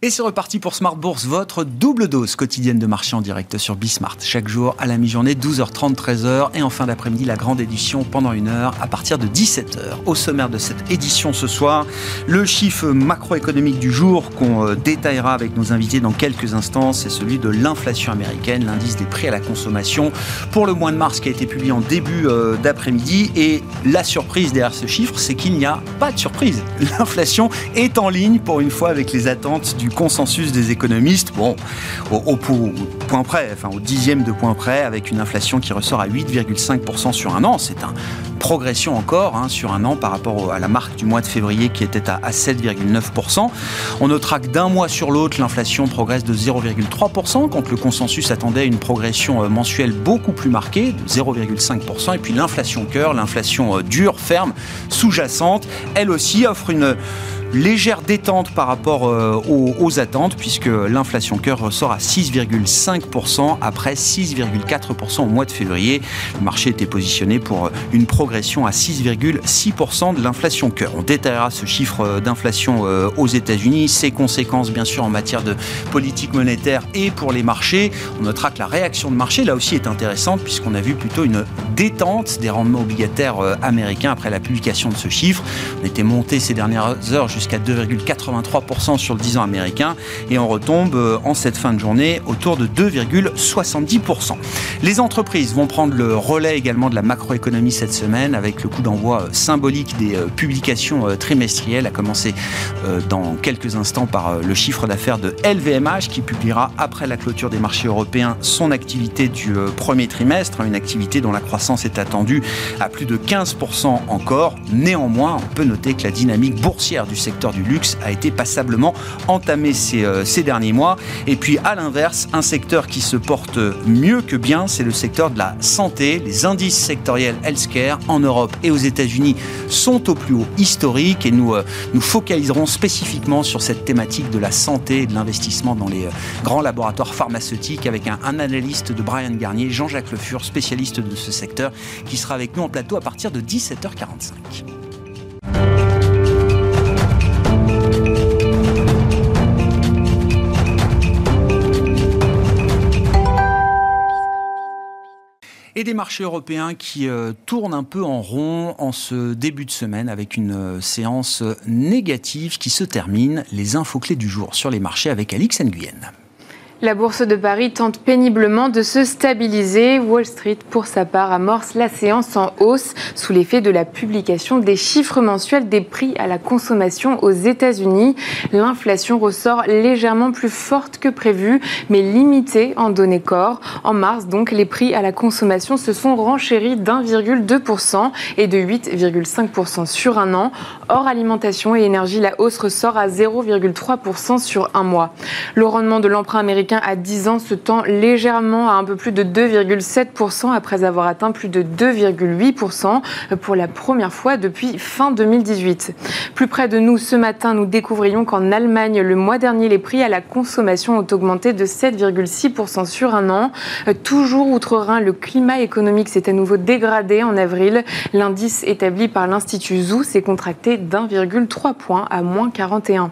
Et c'est reparti pour Smart Bourse, votre double dose quotidienne de marché en direct sur Bismart. Chaque jour à la mi-journée, 12h30, 13h. Et en fin d'après-midi, la grande édition pendant une heure à partir de 17h. Au sommaire de cette édition ce soir, le chiffre macroéconomique du jour qu'on euh, détaillera avec nos invités dans quelques instants, c'est celui de l'inflation américaine, l'indice des prix à la consommation pour le mois de mars qui a été publié en début euh, d'après-midi. Et la surprise derrière ce chiffre, c'est qu'il n'y a pas de surprise. L'inflation est en ligne pour une fois avec les attentes du consensus des économistes, bon, au, point près, enfin au dixième de point près, avec une inflation qui ressort à 8,5% sur un an. C'est un progression encore hein, sur un an par rapport à la marque du mois de février qui était à, 7,9%. On notera que d'un mois sur l'autre, l'inflation progresse de 0,3% quand le consensus attendait une progression euh, mensuelle beaucoup plus marquée de 0,5%. Et puis l'inflation cœur, l'inflation euh, dure, ferme, sous-jacente, elle aussi offre une légère détente par rapport euh, aux, attentes, puisque l'inflation cœur ressort à 6,5% après 6,4% au mois de février. Le marché était positionné pour euh, une progression à 6,6% de l'inflation cœur. On détaillera ce chiffre euh, d'inflation aux États-Unis, ses conséquences bien sûr en matière de politique monétaire et pour les marchés. On notera que la réaction de marché là aussi est intéressante puisqu'on a vu plutôt une détente des rendements obligataires américains après la publication de ce chiffre. On était monté ces dernières heures jusqu'à 2,83% sur le 10 ans américain et on retombe euh, en cette fin de journée autour de 2,70%. Les entreprises vont prendre le relais également de la macroéconomie cette semaine avec le coup d'envoi euh, symbolique des euh, publications trimestrielles, à commencer dans quelques instants par le chiffre d'affaires de LVMH qui publiera après la clôture des marchés européens son activité du premier trimestre, une activité dont la croissance est attendue à plus de 15% encore. Néanmoins, on peut noter que la dynamique boursière du secteur secteur du luxe a été passablement entamé ces, euh, ces derniers mois. Et puis à l'inverse, un secteur qui se porte mieux que bien, c'est le secteur de la santé. Les indices sectoriels healthcare en Europe et aux États-Unis sont au plus haut historique et nous, euh, nous focaliserons spécifiquement sur cette thématique de la santé et de l'investissement dans les euh, grands laboratoires pharmaceutiques avec un, un analyste de Brian Garnier, Jean-Jacques Le Fur, spécialiste de ce secteur, qui sera avec nous en plateau à partir de 17h45. Et des marchés européens qui euh, tournent un peu en rond en ce début de semaine avec une euh, séance négative qui se termine. Les infos clés du jour sur les marchés avec Alix Nguyen. La bourse de Paris tente péniblement de se stabiliser. Wall Street, pour sa part, amorce la séance en hausse sous l'effet de la publication des chiffres mensuels des prix à la consommation aux États-Unis. L'inflation ressort légèrement plus forte que prévu, mais limitée en données corps. En mars, donc, les prix à la consommation se sont renchéris d'1,2% et de 8,5% sur un an. Hors alimentation et énergie, la hausse ressort à 0,3% sur un mois. Le rendement de l'emprunt américain à 10 ans se tend légèrement à un peu plus de 2,7% après avoir atteint plus de 2,8% pour la première fois depuis fin 2018. Plus près de nous, ce matin, nous découvrions qu'en Allemagne, le mois dernier, les prix à la consommation ont augmenté de 7,6% sur un an. Toujours outre-Rhin, le climat économique s'est à nouveau dégradé en avril. L'indice établi par l'Institut Zoo s'est contracté d'1,3 point à moins 41.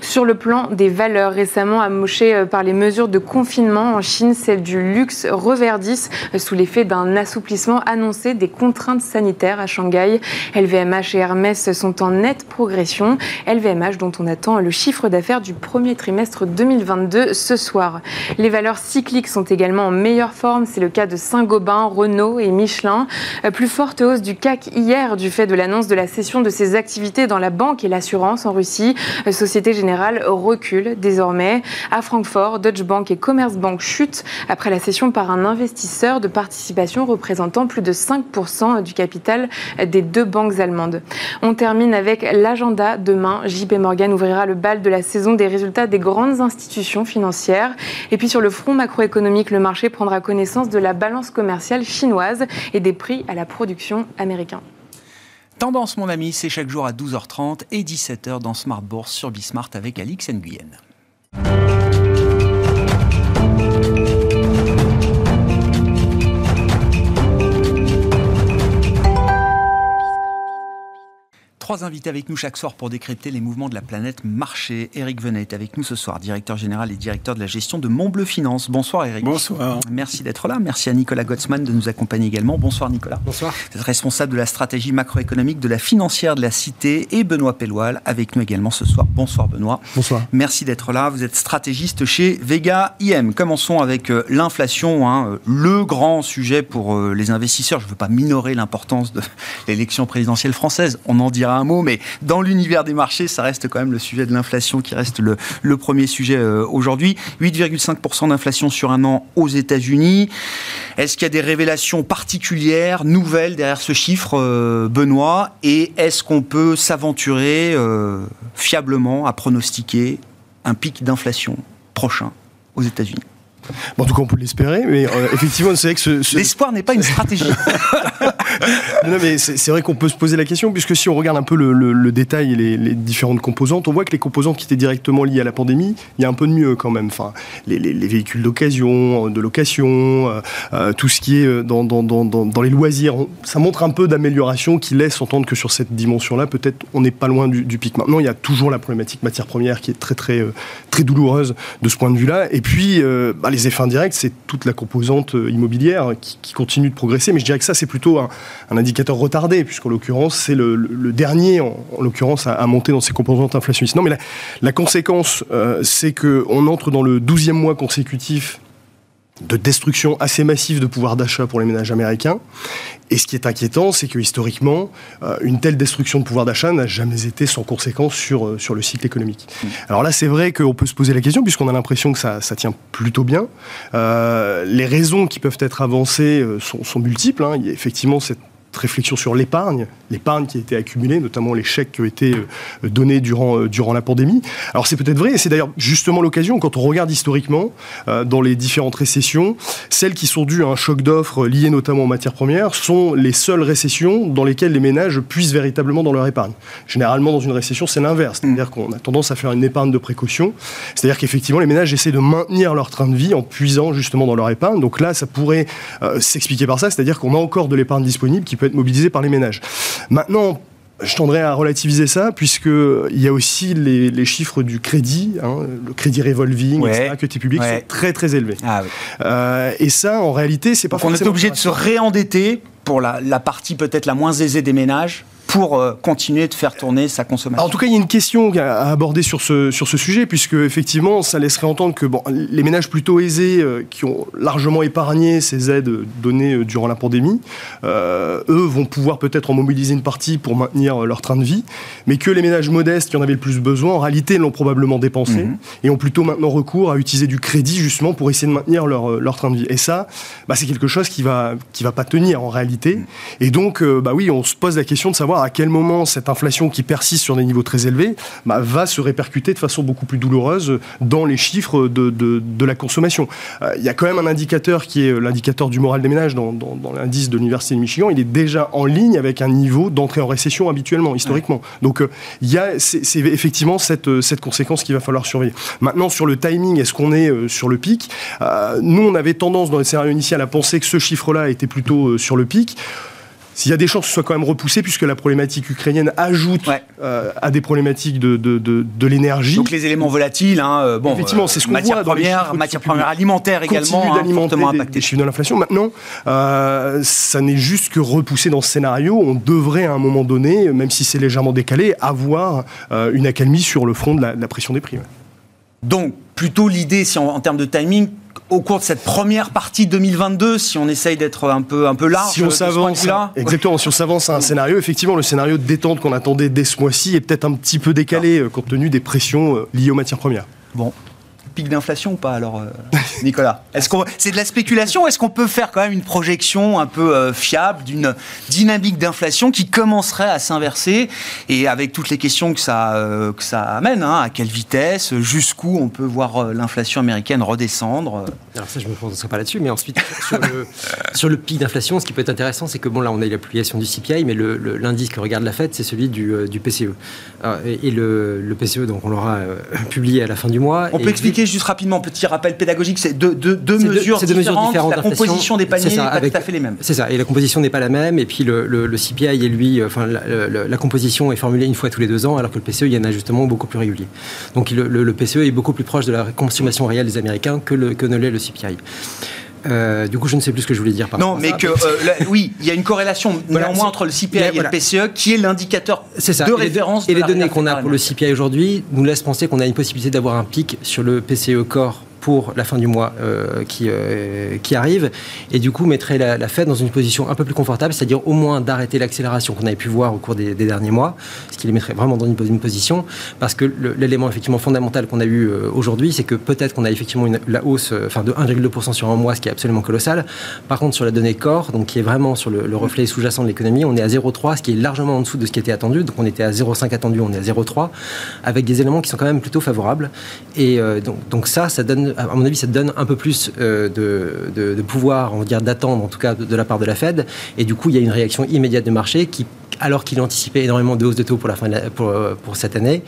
Sur le plan des valeurs récemment amochées par les mesures de confinement en Chine, celles du luxe reverdissent sous l'effet d'un assouplissement annoncé des contraintes sanitaires à Shanghai. LVMH et Hermès sont en nette progression. LVMH dont on attend le chiffre d'affaires du premier trimestre 2022 ce soir. Les valeurs cycliques sont également en meilleure forme. C'est le cas de Saint-Gobain, Renault et Michelin. Plus forte hausse du CAC hier du fait de l'annonce de la cession de ses activités dans la banque et l'assurance en Russie. Société Générale recule désormais. À Francfort, Deutsche Bank et Commerzbank chutent après la cession par un investisseur de participation représentant plus de 5% du capital des deux banques allemandes. On termine avec l'agenda. Demain, JP Morgan ouvrira le bal de la saison des résultats des grandes institutions financières. Et puis sur le front macroéconomique, le marché prendra connaissance de la balance commerciale chinoise et des prix à la production américains. Tendance, mon ami, c'est chaque jour à 12h30 et 17h dans Smart Bourse sur Bismart avec Alix Nguyen. Trois invités avec nous chaque soir pour décrypter les mouvements de la planète marché. Eric Venet est avec nous ce soir, directeur général et directeur de la gestion de Montbleu Finance. Bonsoir Eric. Bonsoir. Merci d'être là. Merci à Nicolas Gottsman de nous accompagner également. Bonsoir Nicolas. Bonsoir. Vous êtes responsable de la stratégie macroéconomique de la financière de la Cité et Benoît Pelloual avec nous également ce soir. Bonsoir Benoît. Bonsoir. Merci d'être là. Vous êtes stratégiste chez Vega IM. Commençons avec euh, l'inflation, hein, euh, le grand sujet pour euh, les investisseurs. Je ne veux pas minorer l'importance de l'élection présidentielle française. On en dira un mot, mais dans l'univers des marchés, ça reste quand même le sujet de l'inflation qui reste le, premier sujet euh, aujourd'hui. 8,5% d'inflation sur un an aux États-Unis. Est-ce qu'il y a des révélations particulières, nouvelles derrière ce chiffre, euh, Benoît? Et est-ce qu'on peut s'aventurer euh, fiablement à pronostiquer un pic d'inflation prochain aux États-Unis? Bon, en tout cas, on peut l'espérer, mais euh, effectivement, c'est vrai que ce, ce... L'espoir n'est pas une stratégie. non, mais c'est vrai qu'on peut se poser la question, puisque si on regarde un peu le, le, le détail et les, les, différentes composantes, on voit que les composantes qui étaient directement liées à la pandémie, il y a un peu de mieux quand même. Enfin, les, les véhicules d'occasion, de location, euh, euh, tout ce qui est dans, dans, dans, dans, les loisirs, ça montre un peu d'amélioration qui laisse entendre que sur cette dimension-là, peut-être on n'est pas loin du, du, pic. Maintenant, il y a toujours la problématique matière première qui est très très très douloureuse de ce point de vue-là. Et puis, bah, les effets indirects, c'est toute la composante immobilière qui, qui, continue de progresser. Mais je dirais que ça, c'est plutôt un, indicateur retardé, puisqu'en l'occurrence, c'est le, dernier, en, en l'occurrence, à, monter dans ses composantes inflationnistes. Non, mais la, la conséquence, euh, c'est qu'on entre dans le 12e mois consécutif de destruction assez massive de pouvoir d'achat pour les ménages américains. Et ce qui est inquiétant, c'est que historiquement, euh, une telle destruction de pouvoir d'achat n'a jamais été sans conséquence sur, euh, sur le cycle économique. Mmh. Alors là, c'est vrai qu'on peut se poser la question, puisqu'on a l'impression que ça, ça, tient plutôt bien. Euh, les raisons qui peuvent être avancées sont, sont multiples. Hein. Il y a effectivement cette réflexion sur l'épargne, l'épargne qui a été accumulée, notamment les chèques qui ont été euh, donnés durant, euh, durant la pandémie. Alors c'est peut-être vrai, et c'est d'ailleurs justement l'occasion, quand on regarde historiquement euh, dans les différentes récessions, celles qui sont dues à un choc d'offres lié notamment aux matières premières sont les seules récessions dans lesquelles les ménages puissent véritablement dans leur épargne. Généralement, dans une récession, c'est l'inverse, c'est-à-dire qu'on a tendance à faire une épargne de précaution, c'est-à-dire qu'effectivement, les ménages essaient de maintenir leur train de vie en puisant justement dans leur épargne. Donc là, ça pourrait s'expliquer par ça, c'est-à-dire qu'on a encore de l'épargne disponible qui peut être mobilisée par les ménages. Maintenant, je tendrais à relativiser ça, puisqu'il y a aussi les, les, chiffres du crédit, hein, le crédit revolving, ouais. etc., côté public, ouais. sont très très élevés. Ah, oui. euh, et ça, en réalité, c'est pas Donc forcément... On est obligé de se réendetter pour la, la partie peut-être la moins aisée des ménages pour euh, continuer de faire tourner sa consommation. En tout cas, il y a une question à aborder sur ce, sur ce sujet, puisque effectivement, ça laisserait entendre que bon, les ménages plutôt aisés, euh, qui ont largement épargné ces aides données euh, durant la pandémie, euh, eux vont pouvoir peut-être en mobiliser une partie pour maintenir leur train de vie, mais que les ménages modestes qui en avaient le plus besoin, en réalité, l'ont probablement dépensé, mmh. et ont plutôt maintenant recours à utiliser du crédit justement pour essayer de maintenir leur, leur train de vie. Et ça, bah, c'est quelque chose qui va, qui va pas tenir en réalité. Mmh. Et donc, euh, bah oui, on se pose la question de savoir à quel moment cette inflation qui persiste sur des niveaux très élevés bah, va se répercuter de façon beaucoup plus douloureuse dans les chiffres de, de, de la consommation. Euh, il y a quand même un indicateur qui est l'indicateur du moral des ménages dans, dans, dans l'indice de l'Université de Michigan. Il est déjà en ligne avec un niveau d'entrée en récession habituellement, historiquement. Donc euh, il y a, c'est, c'est effectivement cette, cette conséquence qu'il va falloir surveiller. Maintenant, sur le timing, est-ce qu'on est sur le pic? Euh, Nous, on avait tendance dans les scénarios initial à penser que ce chiffre-là était plutôt sur le pic. S'il y a des chances que ce soit quand même repoussé, puisque la problématique ukrainienne ajoute ouais. euh, à des problématiques de, de, de, de l'énergie. Donc les éléments volatiles, hein, bon, effectivement, c'est ce qu'on voit première, matière première alimentaire également, hein, fortement impacté. Des chiffres de l'inflation. Maintenant, euh, ça n'est juste que repoussé dans ce scénario. On devrait à un moment donné, même si c'est légèrement décalé, avoir euh, une accalmie sur le front de la, pression des prix. Ouais. Donc plutôt l'idée, si en, en termes de timing, au cours de cette première partie 2022, si on essaye d'être un peu, un peu large si on s'avance, exactement, si on s'avance à un scénario, effectivement, le scénario de détente qu'on attendait dès ce mois-ci est peut-être un petit peu décalé ah. compte tenu des pressions liées aux matières premières. Bon, pic d'inflation ou pas alors, euh, Nicolas? Est-ce qu'on c'est de la spéculation Est-ce qu'on peut faire quand même une projection un peu euh, fiable d'une dynamique d'inflation qui commencerait à s'inverser et avec toutes les questions que ça euh, que ça amène hein, À quelle vitesse Jusqu'où on peut voir euh, l'inflation américaine redescendre Alors ça, je me prononcerai pas là-dessus, mais ensuite sur le, sur le pic d'inflation, ce qui peut être intéressant, c'est que bon là, on a eu la publication du CPI, mais l'indice que regarde la Fed, c'est celui du, du PCE. Alors, et, et le, le, PCE, donc on l'aura publié à la fin du mois. On peut expliquer juste rapidement, petit rappel pédagogique, c'est deux, deux, deux, mesures, deux, différentes, mesures, différentes, la composition des paniers n'est pas tout à fait les mêmes. C'est ça, et la composition n'est pas la même, et puis le, le, CPI est lui, enfin la, la, composition est formulée une fois tous les deux ans, alors que le PCE, il y a un ajustement beaucoup plus régulier. Donc le, PCE est beaucoup plus proche de la consommation réelle des Américains que, que ne l'est le CPI. Euh, du coup, je ne sais plus ce que je voulais dire. Par non, mais que euh, oui, il y a une corrélation néanmoins entre le CPI et le PCE, qui est l'indicateur de référence. Et les données qu'on a pour le CPI aujourd'hui nous laissent penser qu'on a une possibilité d'avoir un pic sur le PCE Core la fin du mois euh, qui, euh, qui arrive, et du coup mettrait la, Fed dans une position un peu plus confortable, c'est-à-dire au moins d'arrêter l'accélération qu'on avait pu voir au cours des, derniers mois, ce qui les mettrait vraiment dans une, une position, parce que l'élément effectivement fondamental qu'on a eu euh, aujourd'hui, c'est que peut-être qu'on a effectivement une, la hausse enfin de 1,2% sur un mois, ce qui est absolument colossal. Par contre, sur la donnée corps, donc qui est vraiment sur le, reflet sous-jacent de l'économie, on est à 0,3, ce qui est largement en dessous de ce qui était attendu. Donc on était à 0,5 attendu, on est à 0,3, avec des éléments qui sont quand même plutôt favorables. Et donc, donc ça, ça donne à mon avis, ça donne un peu plus euh, de, pouvoir, on va dire, d'attendre, en tout cas, de, la part de la Fed. Et du coup, il y a une réaction immédiate du marché qui, alors qu'il anticipait énormément de hausse de taux pour, pour cette année,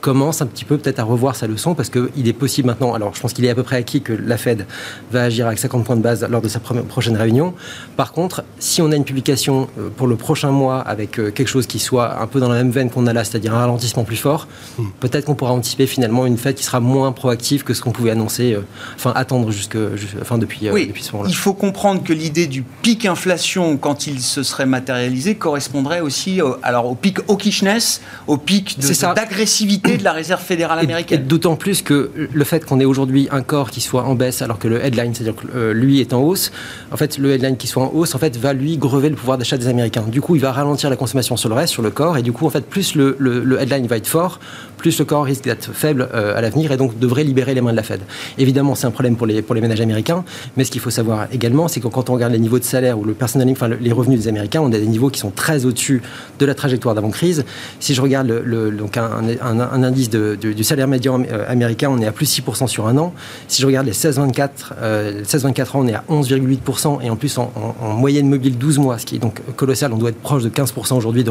commence un petit peu peut-être à revoir sa leçon parce qu'il est possible maintenant, alors je pense qu'il est à peu près acquis que la Fed va agir avec 50 points de base lors de sa prochaine réunion. Par contre, si on a une publication euh, pour le prochain mois avec euh, quelque chose qui soit un peu dans la même veine qu'on a là, c'est-à-dire un ralentissement plus fort, hmm. peut-être qu'on pourra anticiper finalement une Fed qui sera moins proactive que ce qu'on pouvait annoncer, euh, enfin attendre jusque, enfin depuis, depuis ce moment-là. Il faut comprendre que l'idée du pic inflation quand il se serait matérialisé correspondrait aussi alors au pic hawkishness, au pic d'agressivité de la réserve fédérale américaine. D'autant plus que le fait qu'on ait aujourd'hui un corps qui soit en baisse alors que le headline, c'est-à-dire que euh, lui est en hausse, en fait, le headline qui soit en hausse, en fait, va lui grever le pouvoir d'achat des Américains. Du coup, il va ralentir la consommation sur le reste, sur le corps, et du coup, en fait, plus le, le, headline va être fort, plus le corps risque d'être faible euh, à l'avenir et donc devrait libérer les mains de la Fed. Évidemment, c'est un problème pour les, pour les ménages américains, mais ce qu'il faut savoir également, c'est que quand on regarde les niveaux de salaire ou le personnel, enfin, les revenus des Américains, on a des niveaux qui sont très au-dessus de la trajectoire d'avant-crise. Si je regarde donc un, indice de, du salaire médian euh, américain, on est à plus 6% sur un an. Si je regarde les 16-24 euh, 16 ans, on est à 11,8% et en plus en, moyenne mobile 12 mois, ce qui est donc colossal. On doit être proche de 15% aujourd'hui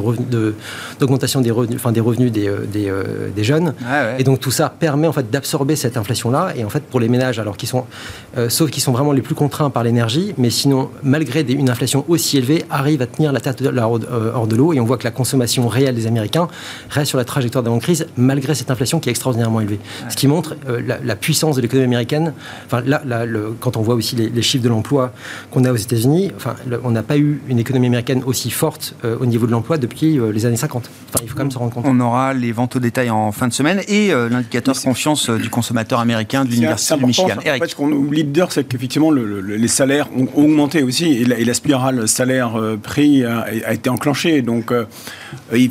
d'augmentation de des revenus, enfin, des, revenus des, des, des jeunes. Et donc tout ça permet en fait d'absorber cette inflation-là. Et en fait pour les ménages, alors qui sont, euh, sauf qu'ils sont vraiment les plus contraints par l'énergie, mais sinon malgré une inflation aussi élevée, arrivent à tenir la tête euh, hors de l'eau. Et on voit que la consommation réelle des Américains reste sur la trajectoire d'avant-crise malgré cette inflation qui est extraordinairement élevée. Ce qui montre euh, la, puissance de l'économie américaine. Enfin là, le, quand on voit aussi les, chiffres de l'emploi qu'on a aux États-Unis, enfin on n'a pas eu une économie américaine aussi forte au niveau de l'emploi depuis les années 50. Enfin, il faut quand même se rendre compte. On aura les ventes au détail en en fin de semaine et euh, l'indicateur de confiance euh, du consommateur américain de l'Université du Michigan. En fait, ce qu'on oublie de dire, c'est qu'effectivement, les salaires ont augmenté aussi et la, spirale salaire-prix a, été enclenchée. Donc, euh,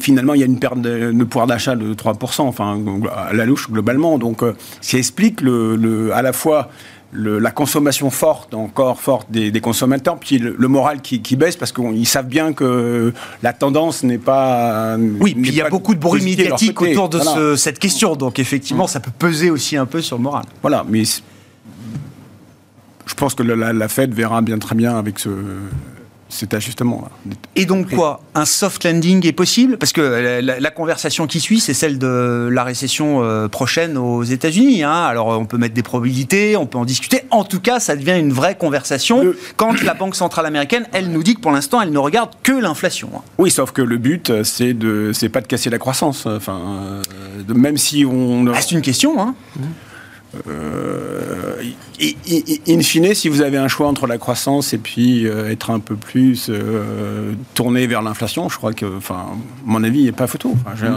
finalement, il y a une perte de, pouvoir d'achat de 3%, enfin, à la louche globalement. Donc, ça explique le, à la fois la consommation forte, encore forte des, consommateurs, puis le, moral qui, baisse parce qu'ils savent bien que la tendance n'est pas. Oui, puis il y a beaucoup de bruit médiatique autour de cette question, donc effectivement, ça peut peser aussi un peu sur le moral. Voilà, mais je pense que la, la Fed verra bien très bien avec ce, cet ajustement. Et donc quoi? Un soft landing est possible? Parce que la, conversation qui suit, c'est celle de la récession euh, prochaine aux États-Unis. Hein. Alors on peut mettre des probabilités, on peut en discuter. En tout cas, ça devient une vraie conversation quand la Banque centrale américaine, elle nous dit que pour l'instant, elle ne regarde que l'inflation. Hein. Oui, sauf que le but, c'est de, c'est pas de casser la croissance. Enfin, euh, même si on. Ah, c'est une question. Hein. Mmh. Euh, in fine, si vous avez un choix entre la croissance et puis euh, être un peu plus euh, tourné vers l'inflation, je crois que, enfin, mon avis, il pas photo.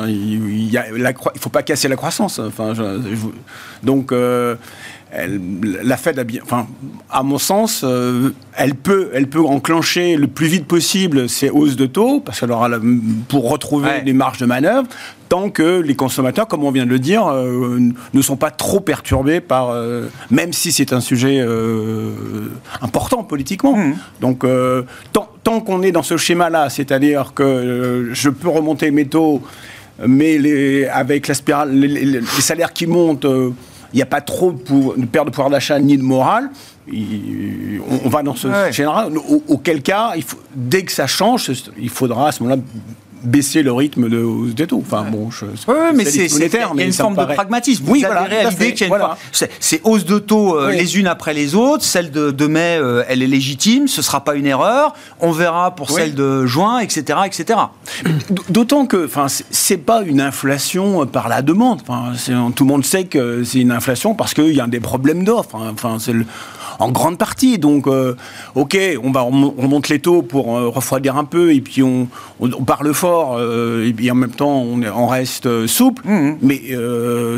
il ne faut pas casser la croissance. Enfin, donc, la Fed a bien, enfin, à mon sens, elle peut, elle peut enclencher le plus vite possible ces hausses de taux, parce qu'elle aura pour retrouver des marges de manœuvre, tant que les consommateurs, comme on vient de le dire, euh, ne sont pas trop perturbés par, euh, même si c'est un sujet euh, important politiquement. Mmh. Donc, tant, qu'on est dans ce schéma-là, c'est-à-dire que je peux remonter mes taux, mais les, avec la spirale, les, salaires qui montent, il n'y a pas trop de perte de pouvoir d'achat ni de morale. on, va dans ce schéma-là. auquel cas, il faut, dès que ça change, il faudra à ce moment-là baisser le rythme de hausse des taux. Enfin, bon, je, oui, mais c'est il y a une forme de pragmatisme. Vous oui, adhérez à l'idée qu'il y a une c'est hausse de taux euh, les unes après les autres. Celle de, de mai, euh, elle est légitime. Ce sera pas une erreur. On verra pour celle de juin, etc., etc. D'autant que, enfin, c'est pas une inflation par la demande. Enfin, tout le monde sait que c'est une inflation parce qu'il y a des problèmes d'offres. Hein. Enfin, c'est le en grande partie. Donc, euh, ok, on va on monte les taux pour euh, refroidir un peu, et puis on, parle fort, euh, et puis en même temps on, on reste souple. Mmh. Mais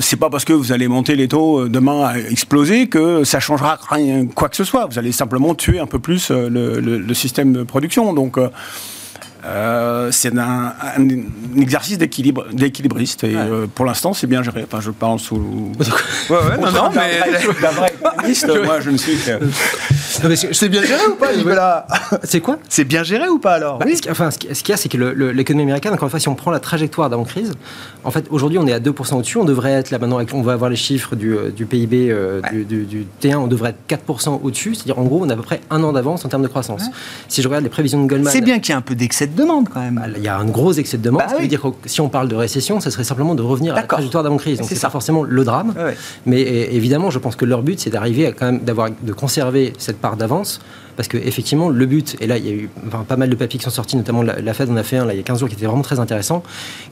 c'est pas parce que vous allez monter les taux demain à exploser que ça changera rien, quoi que ce soit. Vous allez simplement tuer un peu plus le, le système de production. Donc euh, c'est un, exercice d'équilibre, d'équilibriste et euh, pour l'instant c'est bien géré. Enfin, je parle sous. ouais, ouais, non, non, mais moi je ne suis que. C'est bien géré ou pas, Nicolas C'est quoi C'est bien géré ou pas alors bah, ce, Enfin, ce qu'il y a, c'est que l'économie américaine, encore une fois, si on prend la trajectoire d'avant-crise, en fait, aujourd'hui on est à 2% au-dessus. On devrait être là maintenant, on va avoir les chiffres du, euh, du PIB du, T1, on devrait être 4% au-dessus. C'est-à-dire, en gros, on a à peu près un an d'avance en termes de croissance. Si je regarde les prévisions de Goldman. C'est bien qu'il y ait un peu d'excès demande quand même. Il y a un gros excès de demande. Bah ce qui veut dire que si on parle de récession, ce serait simplement de revenir à la trajectoire d'avant-crise. Donc c'est pas forcément le drame. Mais évidemment, je pense que leur but, c'est d'arriver à quand même d'avoir de conserver cette part d'avance parce que effectivement le but, et là il y a eu pas mal de papiers qui sont sortis, notamment la, la, Fed en a fait un là, il y a 15 jours qui était vraiment très intéressant,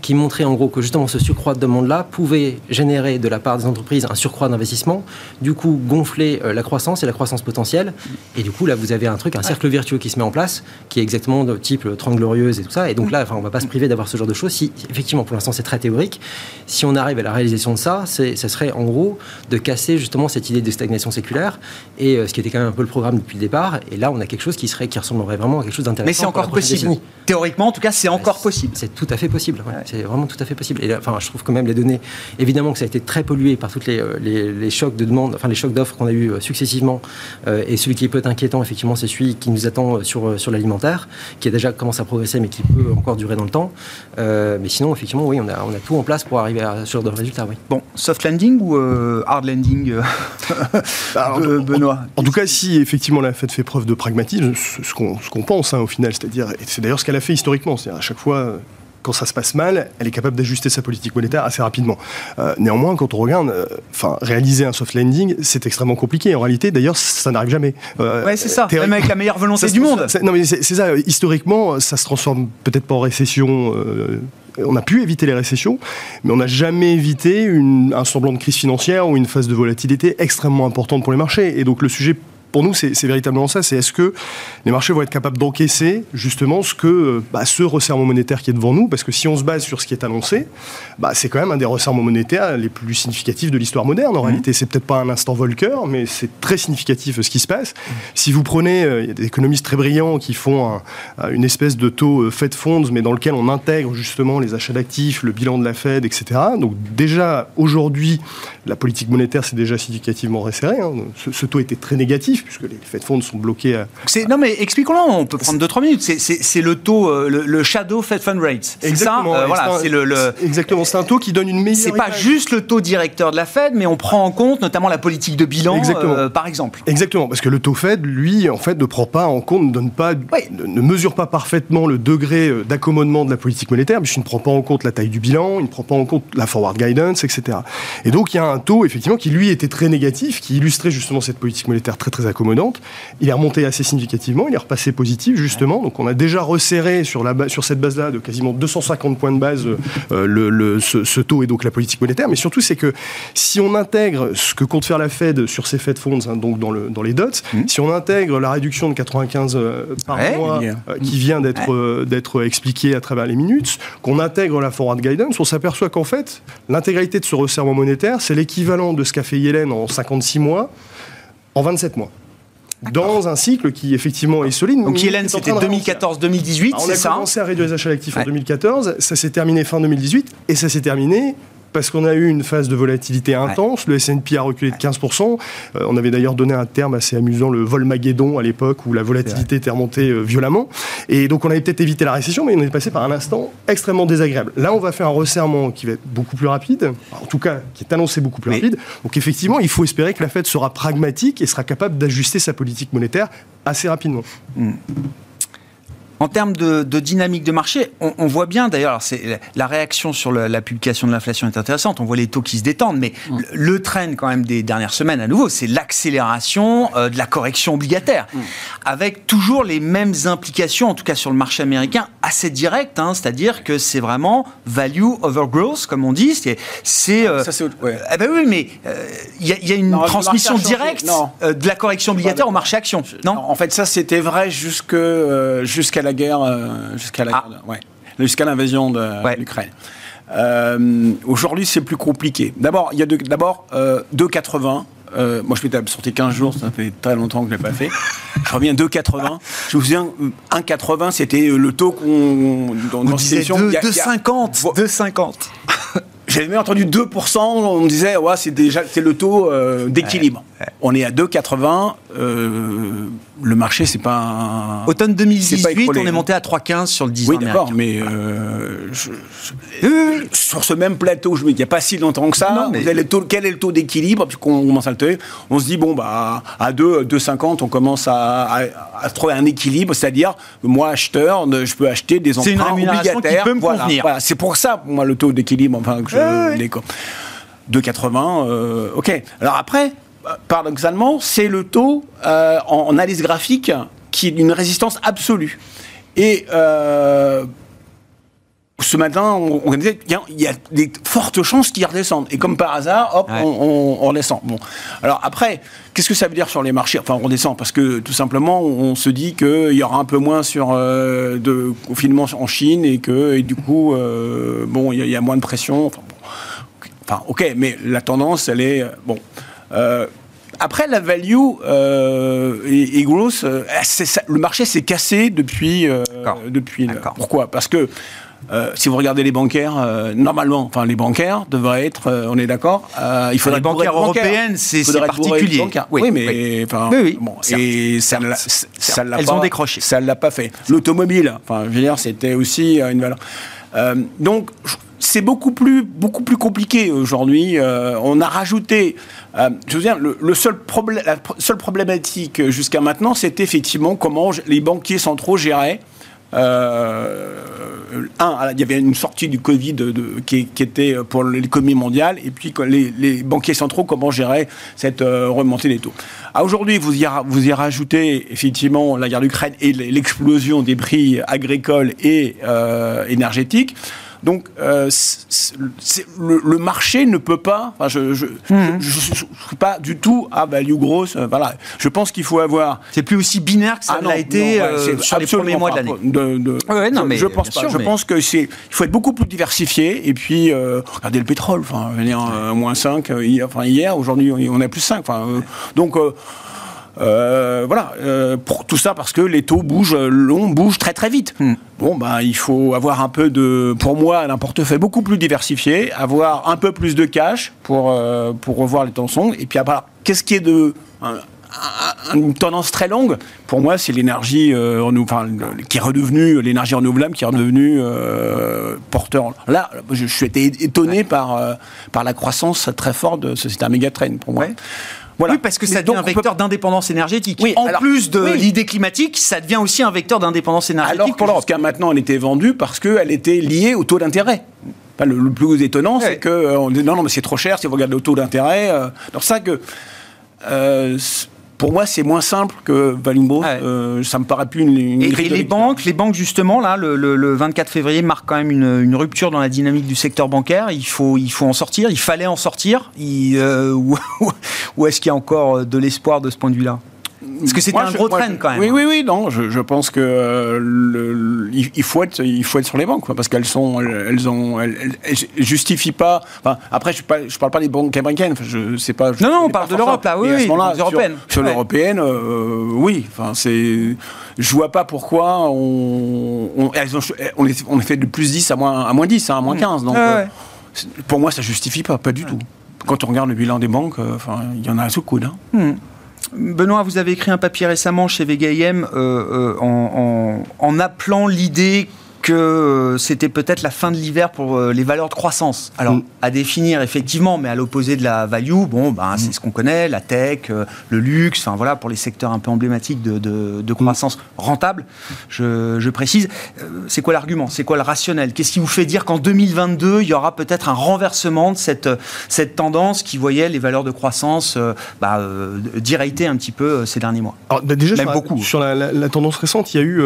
qui montrait en gros que justement ce surcroît de demande-là pouvait générer de la part des entreprises un surcroît d'investissement, du coup gonfler euh, la croissance et la croissance potentielle, et du coup là vous avez un truc, un cercle vertueux qui se met en place, qui est exactement de type euh, Trente Glorieuses et tout ça, et donc là enfin, on va pas se priver d'avoir ce genre de choses, si effectivement pour l'instant c'est très théorique, si on arrive à la réalisation de ça, ça serait en gros de casser justement cette idée de stagnation séculaire, et euh, ce qui était quand même un peu le programme depuis le départ, et là, on a quelque chose qui, serait, qui ressemblerait vraiment à quelque chose d'intéressant. Mais c'est encore possible. Théoriquement, en tout cas, c'est encore possible. C'est tout à fait possible. C'est vraiment tout à fait possible. Et enfin, je trouve quand même les données, évidemment que ça a été très pollué par tous les, euh, les, chocs de demande, enfin les chocs d'offres qu'on a eu euh, successivement. Euh, et celui qui peut être inquiétant, effectivement, c'est celui qui nous attend sur, sur l'alimentaire, qui a déjà commencé à progresser, mais qui peut encore durer dans le temps. mais sinon, effectivement, oui, on a, on a tout en place pour arriver à ce genre de résultats. Oui. Bon, soft landing ou hard landing, bah, Benoît? en, tout cas, si effectivement la Fed fait preuve de pragmatisme, ce qu'on pense hein, au final. C'est-à-dire, c'est d'ailleurs ce qu'elle a fait historiquement. C'est-à-dire à chaque fois, quand ça se passe mal, elle est capable d'ajuster sa politique monétaire assez rapidement. Euh, néanmoins, quand on regarde, euh, réaliser un soft landing, c'est extrêmement compliqué. En réalité, d'ailleurs, ça n'arrive jamais. Euh, ouais, c'est ça. Même avec la meilleure volonté du monde. non, mais c'est ça. Historiquement, ça se transforme peut-être pas en récession. on a pu éviter les récessions, mais on n'a jamais évité une, un semblant de crise financière ou une phase de volatilité extrêmement importante pour les marchés. Et donc le sujet pour nous, c'est véritablement ça. C'est est-ce que les marchés vont être capables d'encaisser justement ce que bah, ce resserrement monétaire qui est devant nous? Parce que si on se base sur ce qui est annoncé, bah, c'est quand même un des resserrements monétaires les plus significatifs de l'histoire moderne. En mmh. réalité, c'est peut-être pas un instant Volcker, mais c'est très significatif ce qui se passe. Mmh. Si vous prenez, euh, il y a des économistes très brillants qui font une espèce de taux euh, Fed Funds, mais dans lequel on intègre justement les achats d'actifs, le bilan de la Fed, etc. Donc déjà aujourd'hui, la politique monétaire s'est déjà significativement resserrée. Hein. Ce, ce taux était très négatif puisque les Fed Funds sont bloqués. À... Non, mais expliquons-le, on peut prendre 2-3 minutes. C'est le taux, euh, le, shadow Fed Fund Rate. Exactement. Ça, euh, voilà, c'est le, Exactement, c'est un taux qui donne une meilleure. C'est pas juste le taux directeur de la Fed, mais on prend en compte notamment la politique de bilan, euh, par exemple. Exactement, parce que le taux Fed, lui, en fait, ne prend pas en compte, ne donne pas, ne, mesure pas parfaitement le degré d'accommodement de la politique monétaire, puisqu'il ne prend pas en compte la taille du bilan, il ne prend pas en compte la forward guidance, etc. Et donc il y a un taux, effectivement, qui lui était très négatif, qui illustrait justement cette politique monétaire très très accommodante. Il est remonté assez significativement, il est repassé positif justement. Donc on a déjà resserré sur, la sur cette base-là de quasiment 250 points de base euh, le, ce, taux et donc la politique monétaire. Mais surtout, c'est que si on intègre ce que compte faire la Fed sur ses Fed Funds, hein, donc dans, le, dans les dots, mmh. si on intègre la réduction de 95 euh, par mois euh, qui vient d'être d'être expliquée à travers les minutes, qu'on intègre la forward guidance, on s'aperçoit qu'en fait, l'intégralité de ce resserrement monétaire, c'est l'équivalent de ce qu'a fait Yellen en 56 mois en 27 mois. Dans un cycle qui effectivement est solide. Donc Yellen, c'était 2014-2018, c'est ça On a commencé à réduire les achats d'actifs en 2014, ça s'est terminé fin 2018, et ça s'est terminé parce qu'on a eu une phase de volatilité intense. Le S&P a reculé de 15%. Euh, on avait d'ailleurs donné un terme assez amusant, le vol Maguédon, à l'époque, où la volatilité était remontée euh, violemment. Et donc, on avait peut-être évité la récession, mais on est passé par un instant extrêmement désagréable. Là, on va faire un resserrement qui va être beaucoup plus rapide, en tout cas, qui est annoncé beaucoup plus rapide. Donc, effectivement, il faut espérer que la Fed sera pragmatique et sera capable d'ajuster sa politique monétaire assez rapidement. Hmm. En termes de, dynamique de marché, on, voit bien d'ailleurs, c'est la réaction sur la publication de l'inflation est intéressante. On voit les taux qui se détendent, mais mm. le, train quand même des dernières semaines à nouveau, c'est l'accélération euh, de la correction obligataire, mm. avec toujours les mêmes implications, en tout cas sur le marché américain, assez directes. Hein, c'est-à-dire que c'est vraiment value over growth, comme on dit. C'est euh, ça, c'est ouais. eh ben oui, mais euh, il y, a une transmission directe de la correction obligataire au marché action. Non, en fait, ça c'était vrai jusque jusqu'à la guerre, euh, jusqu'à la, ah. ouais, jusqu'à l'invasion de l'Ukraine. Euh, aujourd'hui, c'est plus compliqué. D'abord, il y a d'abord 2,80. Euh, moi, je m'étais sorti 15 jours, ça fait très longtemps que je ne l'ai pas fait. Je reviens 2,80. Je me souviens, 1,80, c'était le taux qu'on. Dans, dans 2,50. 2,50. J'avais même entendu 2%, on me disait, ouais, c'est déjà c'est le taux d'équilibre. On est à 2,80. Euh, le marché, c'est pas. Un... Automne 2018, on est monté à 3,15 sur le 10 Oui, d'accord, mais euh, sur ce même plateau, je me dis, il n'y a pas si longtemps que ça. le taux, quel est le taux d'équilibre commence à le on se dit, bon, bah, à 2, 2,50, on commence à, trouver un équilibre, c'est-à-dire, moi, acheteur, je peux acheter des emprunts obligataires. Peut me voilà, C'est pour ça, moi, le taux d'équilibre, enfin, que je. 2,80, euh, ok. Alors après, paradoxalement, c'est le taux euh, en, analyse graphique qui est d'une résistance absolue. Et euh, ce matin, on, disait il y a des fortes chances qu'il redescende. Et comme par hasard, hop, on, redescend. Bon. Alors après, qu'est-ce que ça veut dire sur les marchés? Enfin, on redescend parce que tout simplement, on se dit qu'il y aura un peu moins sur euh, de confinement en Chine et que et du coup, bon, il y, a moins de pression. Enfin, bon. enfin, ok, mais la tendance, elle est bon. Euh, après, la value euh, et, gross, euh, le marché s'est cassé depuis. depuis pourquoi? Parce que si vous regardez les bancaires, normalement, enfin les bancaires devraient être, on est d'accord. il faudrait les bancaires européennes, c'est particulier. Oui, mais enfin, bon, et ça, ça, l'a pas, ont décroché. Ça l'a pas fait. L'automobile, enfin, je veux dire, c'était aussi une valeur. donc c'est beaucoup plus, beaucoup plus compliqué aujourd'hui. Euh, on a rajouté, euh, je veux dire, le, seul problème, la seule problématique jusqu'à maintenant, c'était effectivement comment les banquiers centraux géraient. Euh, un, il y avait une sortie du Covid qui, était pour l'économie mondiale, et puis les, banquiers centraux, comment gérer cette remontée des taux. Aujourd'hui, vous y rajoutez effectivement la guerre d'Ukraine et l'explosion des prix agricoles et énergétiques. Donc, euh, le, marché ne peut pas. Enfin, je ne mhm. suis pas du tout à value grosse. Euh, voilà. Je pense qu'il faut avoir. C'est plus aussi binaire que ça ah l'a été euh, sur les premiers mois de l'année. non, mais je pense pas. je pense que c'est. Il faut être beaucoup plus diversifié. Et puis, regardez le pétrole. Enfin, venir moins 5 hier. Enfin, hier aujourd'hui, on est plus 5. Enfin, donc. Euh, voilà, euh, pour tout ça parce que les taux bougent, long, bougent très très vite. Hmm. Bon, bah, il faut avoir un peu de, pour moi, un portefeuille beaucoup plus diversifié, avoir un peu plus de cash pour, euh, pour revoir les tensions. Et puis, qu'est-ce qui est de. une tendance très longue, pour moi, c'est l'énergie qui est redevenue l'énergie renouvelable, qui est redevenue porteur. Là, je, suis été étonné par, par la croissance très forte de ce système méga train pour moi. Oui, parce que ça devient un vecteur d'indépendance énergétique. Oui, en plus de l'idée climatique, ça devient aussi un vecteur d'indépendance énergétique. Alors jusqu'à maintenant, elle était vendue parce qu'elle était liée au taux d'intérêt. le, plus étonnant, c'est que euh, dit non, non, mais c'est trop cher si vous regardez le taux d'intérêt. Euh, alors ça que euh, pour moi, c'est moins simple que Valimbo. Euh, ça me paraît plus une, une et, les banques, les banques justement, là, le, 24 février marque quand même une, rupture dans la dynamique du secteur bancaire. Il faut, il faut en sortir. Il fallait en sortir. Il, euh, ou est-ce qu'il y a encore de l'espoir de ce point de vue-là? Parce que c'était un gros train quand même. Oui, oui, oui, non, je, pense que euh, il, faut être, il faut être sur les banques, parce qu'elles sont, elles, ont, elles, justifient pas. Enfin, après, je ne parle pas des banques américaines. je sais pas. non, non, on parle de l'Europe là, oui, oui, européennes. Sur, l'européenne, euh, oui. Enfin, c'est. Je vois pas pourquoi on, on, elles ont, on, est, on est fait de plus 10 à moins, à moins 10, hein, à moins 15. Donc, euh, pour moi, ça justifie pas, pas du tout. Quand on regarde le bilan des banques, enfin, il y en a sous coude. Hein. Hmm. Benoît, vous avez écrit un papier récemment chez VGIM euh, euh, en, appelant l'idée que c'était peut-être la fin de l'hiver pour les valeurs de croissance. Alors, mm. à définir effectivement, mais à l'opposé de la value, bon, ben, c'est mm. ce qu'on connaît, la tech, le luxe, enfin voilà, pour les secteurs un peu emblématiques de, de, croissance rentable, je, je précise. C'est quoi l'argument? C'est quoi le rationnel? Qu'est-ce qui vous fait dire qu'en 2022, il y aura peut-être un renversement de cette, cette tendance qui voyait les valeurs de croissance bah, un petit peu ces derniers mois? Alors, bah, Déjà, sur, beaucoup. La, sur la, tendance récente, il y a eu,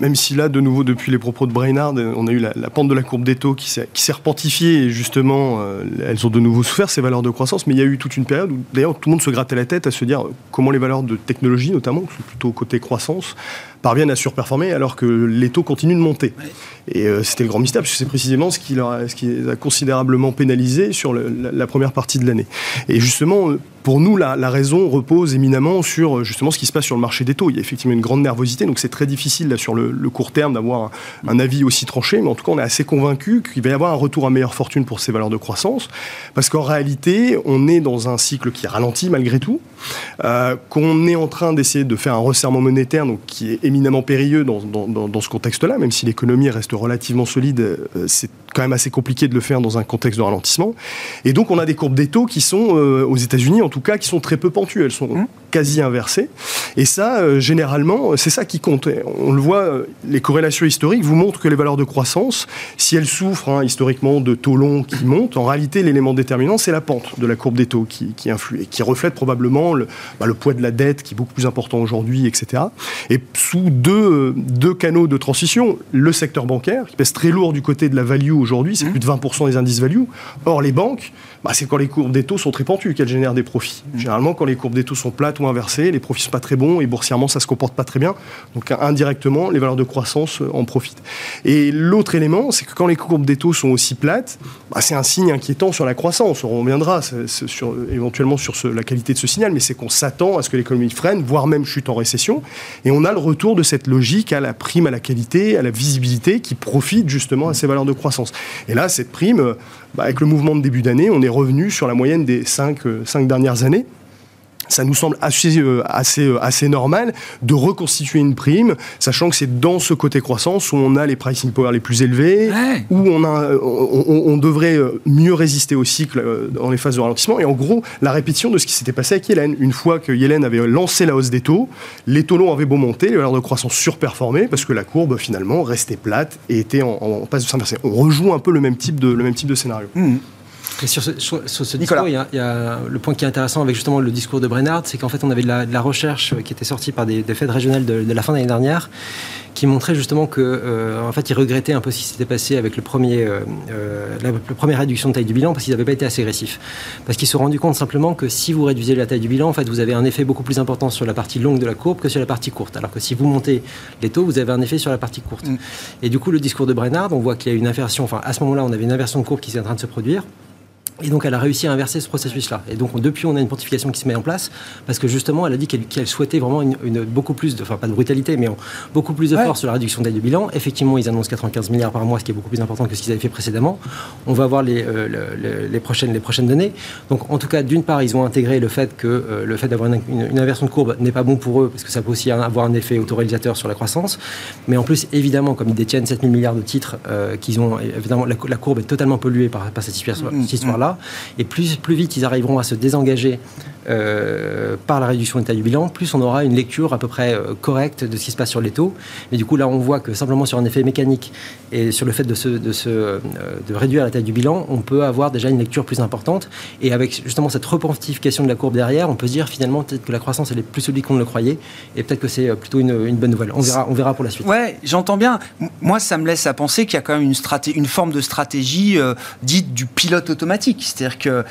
même si là, de nouveau, depuis les propos de Brainard, on a eu la, pente de la courbe des taux qui s'est reportifiée et justement, elles ont de nouveau souffert, ces valeurs de croissance, mais il y a eu toute une période où d'ailleurs tout le monde se grattait la tête à se dire comment les valeurs de technologie, notamment, plutôt côté croissance, parviennent à surperformer alors que les taux continuent de monter. Et euh, c'était le grand mystère, parce que c'est précisément ce qui, leur a, ce qui les a considérablement pénalisés sur la, première partie de l'année. Et justement, pour nous, la, raison repose éminemment sur justement ce qui se passe sur le marché des taux. Il y a effectivement une grande nervosité, donc c'est très difficile là, sur le, court terme d'avoir un, avis aussi tranché, mais en tout cas, on est assez convaincu qu'il va y avoir un retour à meilleure fortune pour ces valeurs de croissance, parce qu'en réalité, on est dans un cycle qui ralentit malgré tout, euh, qu'on est en train d'essayer de faire un resserrement monétaire, donc qui est éminemment périlleux dans, dans ce contexte-là, même si l'économie reste relativement solide, euh, c'est quand même assez compliqué de le faire dans un contexte de ralentissement. Et donc on a des courbes des taux qui sont, euh, aux États-Unis en tout cas, qui sont très peu pentues. Elles sont mmh. Quasi inversées. Et ça, euh, généralement, c'est ça qui compte. On le voit, les corrélations historiques vous montrent que les valeurs de croissance, si elles souffrent hein, historiquement de taux longs qui montent, en réalité, l'élément déterminant, c'est la pente de la courbe des taux qui, influe et qui reflète probablement le, bah, le, poids de la dette qui est beaucoup plus important aujourd'hui, etc. Et sous deux, deux canaux de transition, le secteur bancaire qui pèse très lourd du côté de la value aujourd'hui, c'est mmh. plus de 20% des indices value. Or, les banques, bah, c'est quand les courbes des taux sont très pentues qu'elles génèrent des profits. Mmh. Généralement, quand les courbes des taux sont plates ou inversées, les profits sont pas très bons et boursièrement, ça se comporte pas très bien. Donc, indirectement, les valeurs de croissance euh, en profitent. Et l'autre élément, c'est que quand les courbes des taux sont aussi plates, bah, c'est un signe inquiétant sur la croissance. On reviendra sur, éventuellement sur la qualité de ce signal, mais c'est qu'on s'attend à ce que l'économie freine, voire même chute en récession. Et on a le retour de cette logique à la prime à la qualité, à la visibilité qui profite justement à ces valeurs de croissance. Et là, cette prime, bah, avec le mouvement de début d'année, on est revenu sur la moyenne des cinq, euh, cinq dernières années ça nous semble assez, euh, assez, euh, assez normal de reconstituer une prime, sachant que c'est dans ce côté croissance où on a les pricing power les plus élevés, où on, a, on, devrait mieux résister au cycle dans les phases de ralentissement. Et en gros, la répétition de ce qui s'était passé avec Yellen. Une fois que Yellen avait lancé la hausse des taux, les taux longs avaient beau monter, les valeurs de croissance surperformaient parce que la courbe finalement restait plate et était en, en passe de s'inverser. On rejoue un peu le même type de, le même type de scénario. Mmh sur ce, sur, discours, il y, a, le point qui est intéressant avec justement le discours de Brennard, c'est qu'en fait, on avait de la, recherche qui était sortie par des, fêtes régionales de, la fin de l'année dernière, qui montrait justement que, euh, en fait, ils regrettaient un peu ce qui s'était passé avec le premier, euh, euh, la, première réduction de taille du bilan, parce qu'ils n'avaient pas été assez agressifs. Parce qu'ils se sont rendus compte simplement que si vous réduisez la taille du bilan, en fait, vous avez un effet beaucoup plus important sur la partie longue de la courbe que sur la partie courte. Alors que si vous montez les taux, vous avez un effet sur la partie courte. Mm. Et du coup, le discours de Brennard, on voit qu'il y a une inversion, enfin, à ce moment-là, on avait une inversion de courbe qui est en train de se produire. Et donc, elle a réussi à inverser ce processus-là. Et donc, depuis, on a une pontification qui se met en place, parce que justement, elle a dit qu'elle souhaitait vraiment une, beaucoup plus de, enfin, pas de brutalité, mais beaucoup plus de force sur la réduction d'aide de bilan. Effectivement, ils annoncent 95 milliards par mois, ce qui est beaucoup plus important que ce qu'ils avaient fait précédemment. On va voir les, euh, les, prochaines, les prochaines données. Donc, en tout cas, d'une part, ils ont intégré le fait que euh, le fait d'avoir une, inversion de courbe n'est pas bon pour eux, parce que ça peut aussi avoir un effet autoréalisateur sur la croissance. Mais en plus, évidemment, comme ils détiennent 7000 milliards de titres, euh, qu'ils ont, évidemment, la, courbe est totalement polluée par, par cette mm, mm. Et plus, plus vite ils arriveront à se désengager euh, par la réduction taille du bilan, plus on aura une lecture à peu près euh, correcte de ce qui se passe sur les taux. Mais du coup, là, on voit que simplement sur un effet mécanique et sur le fait de, se, de, se, euh, de réduire la taille du bilan, on peut avoir déjà une lecture plus importante. Et avec justement cette repontification de la courbe derrière, on peut se dire finalement peut-être que la croissance elle est plus solide qu'on ne le croyait. Et peut-être que c'est plutôt une, bonne nouvelle. On verra, on verra pour la suite. Ouais, j'entends bien. Moi, ça me laisse à penser qu'il y a quand même une forme de stratégie dite du pilote automatique. C'est-à-dire que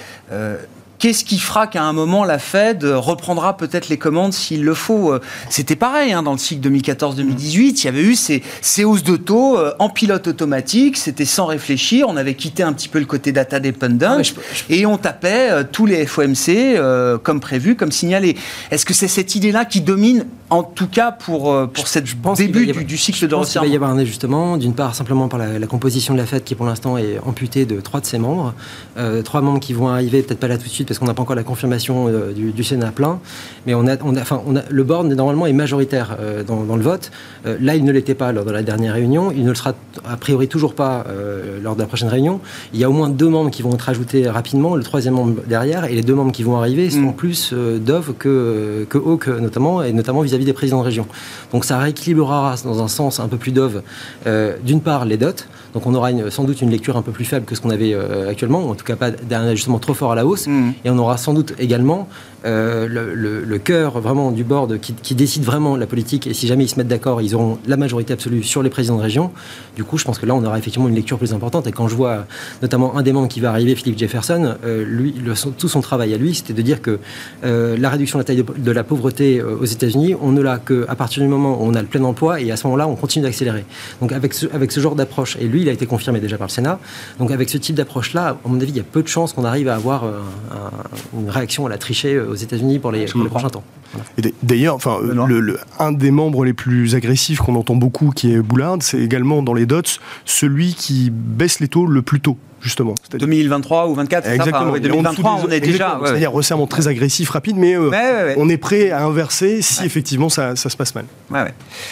Qu'est-ce qui fera qu'à un moment la Fed reprendra peut-être les commandes s'il le faut euh, C'était pareil hein, dans le cycle 2014-2018. Il y avait eu ces, hausses de taux euh, en pilote automatique. C'était sans réfléchir. On avait quitté un petit peu le côté data dependent ah, et on tapait euh, tous les FOMC comme prévu, comme signalé. Est-ce que c'est cette idée-là qui domine, en tout cas pour pour cette début du, cycle de resserrement Il va y avoir un ajustement. D'une part, simplement par la, composition de la Fed qui pour l'instant est amputée de trois de ses membres, trois membres qui vont arriver peut-être pas là tout de suite parce qu'on n'a pas encore la confirmation euh, du, Sénat plein, mais on a, on a, enfin, on a, le board normalement est majoritaire euh, dans, dans, le vote. Euh, là, il ne l'était pas lors de la dernière réunion, il ne le sera a priori toujours pas lors de la prochaine réunion. Il y a au moins deux membres qui vont être ajoutés rapidement, le troisième membre derrière, et les deux membres qui vont arriver sont mm. plus Dove que, que Hawk notamment, et notamment vis-à-vis des présidents de région. Donc ça rééquilibrera dans un sens un peu plus Dove, d'une part les dots, donc on aura sans doute une lecture un peu plus faible que ce qu'on avait actuellement, ou en tout cas pas d'un ajustement trop fort à la hausse, mm. Et on aura sans doute également euh, le, cœur vraiment du board qui, décide vraiment la politique. Et si jamais ils se mettent d'accord, ils auront la majorité absolue sur les présidents de région. Du coup, je pense que là, on aura effectivement une lecture plus importante. Et quand je vois notamment un des membres qui va arriver, Philippe Jefferson, euh, lui, tout son travail à lui, c'était de dire que euh, la réduction de la taille de, la pauvreté aux États-Unis, on ne l'a qu'à partir du moment où on a le plein emploi. Et à ce moment-là, on continue d'accélérer. Donc avec ce, avec ce genre d'approche, et lui, il a été confirmé déjà par le Sénat. Donc avec ce type d'approche-là, à mon avis, il y a peu de chances qu'on arrive à avoir une réaction à la tricher aux États-Unis pour les, prochains temps. D'ailleurs, enfin, le, un des membres les plus agressifs qu'on entend beaucoup, qui est Boulard, c'est également dans les dots celui qui baisse les taux le plus tôt justement. 2023 ou 24 Exactement. 2023, on, est déjà. C'est-à-dire resserrement très agressif, rapide, mais euh, on est prêt à inverser si effectivement ça, ça, se passe mal.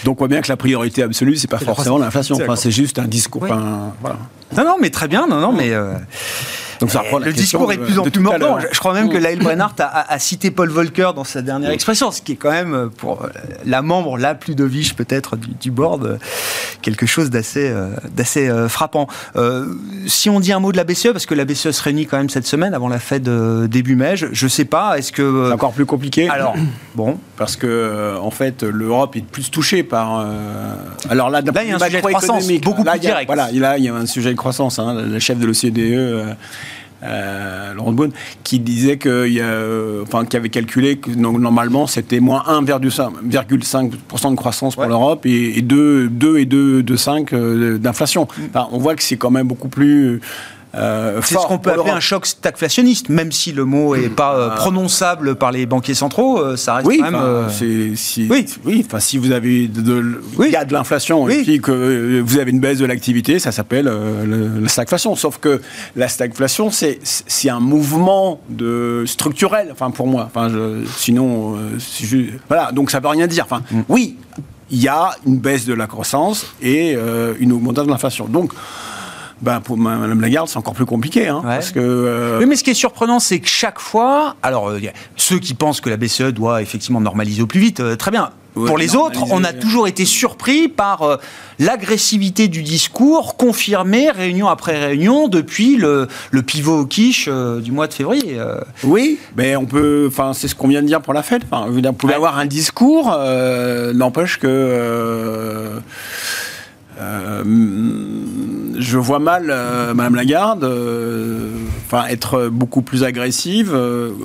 Donc on voit bien que la priorité absolue, c'est pas forcément l'inflation. Enfin, c'est juste un discours. voilà. Non, non, mais très bien. Non, non, mais. Euh, donc ça reprend le discours est de plus en plus mordant. Je, crois même que Laël Brennart a, cité Paul Volcker dans sa dernière expression, ce qui est quand même euh, pour euh, la membre la plus dovish peut-être du, board euh, quelque chose d'assez d'assez frappant. si on dit un mot de la BCE, parce que la BCE se réunit quand même cette semaine avant la fête début mai, je, ne sais pas, est-ce que c'est encore plus compliqué Alors bon, parce que en fait l'Europe est plus touchée par. Alors là, là il y a un sujet de croissance beaucoup plus direct. Voilà, là il y a un sujet de croissance. Hein. Le chef de l'OCDE euh, Laurent Boone, qui disait qu'il y enfin, qui avait calculé que normalement c'était moins 1,5% de croissance pour l'Europe et, 2, 2 et 2,5 euh, d'inflation. Enfin, on voit que c'est quand même beaucoup plus euh, c'est ce qu'on peut appeler un choc stagflationniste, même si le mot n'est pas euh, prononçable par les banquiers centraux, euh, ça reste oui, quand même. Si, oui, oui. Si vous avez de, il y a de l'inflation et puis que vous avez une baisse de l'activité, ça s'appelle la stagflation. Sauf que la stagflation, c'est un mouvement de structurel. Enfin, pour moi. Enfin, je, sinon, voilà. Donc, ça veut rien dire. Enfin, mm. oui, il y a une baisse de la croissance et une augmentation de l'inflation. Donc bah, pour Mme Lagarde, c'est encore plus compliqué. Hein, parce que, euh, mais ce qui est surprenant, c'est que chaque fois, alors euh, ceux qui pensent que la BCE doit effectivement normaliser au plus vite, euh, très bien. pour les autres, on a toujours été surpris par l'agressivité du discours confirmé réunion après réunion depuis le, le pivot au quiche du mois de février. Oui, mais on peut, enfin, c'est ce qu'on vient de dire pour la fête. Enfin, vous pouvez avoir un discours, n'empêche que euh, je vois mal euh, Madame Lagarde euh, enfin, être beaucoup plus agressive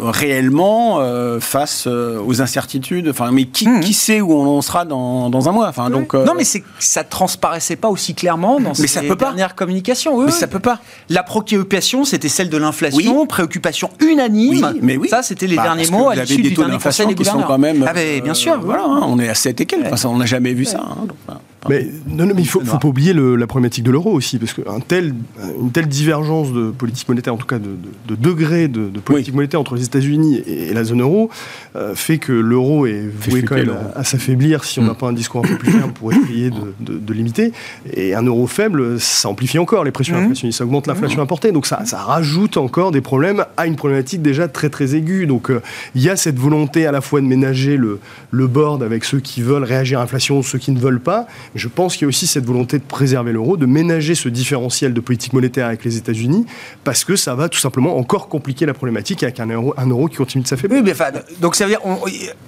réellement face aux incertitudes. Enfin, mais qui, hmm. qui, sait où on sera dans, dans un mois? Enfin, donc, Non, mais ça transparaissait pas aussi clairement dans mais ces ça peut dernières communications. mais ça peut pas. La préoccupation, c'était celle de l'inflation, préoccupation unanime. mais oui. Ça, c'était les bah, derniers mots à l'issue du dernier conseil des gouverneurs. Quand même, ah, bien sûr. Voilà, hein, on est à 7 et quelques. On n'a jamais vu ça. Hein, donc, mais, non, non, mais il faut, faut pas oublier le, la problématique de l'euro aussi, parce qu'une tel, une telle divergence de politique monétaire, en tout cas de, de, degré de, politique monétaire entre les États-Unis et, la zone euro, euh, fait que l'euro est voué quand même à, s'affaiblir si on n'a mm. pas un discours un peu plus ferme pour essayer de, limiter. Et un euro faible, ça amplifie encore les pressions mm. inflationnistes, ça augmente l'inflation mm. importée, donc ça, ça, rajoute encore des problèmes à une problématique déjà très très aiguë. Donc euh, il y a cette volonté à la fois de ménager le, le board avec ceux qui veulent réagir à l'inflation, ceux qui ne veulent pas, je pense qu'il y a aussi cette volonté de préserver l'euro, de ménager ce différentiel de politique monétaire avec les États-Unis, parce que ça va tout simplement encore compliquer la problématique avec un euro, un euro qui continue de s'affaiblir. Oui, mais enfin, donc ça veut dire on,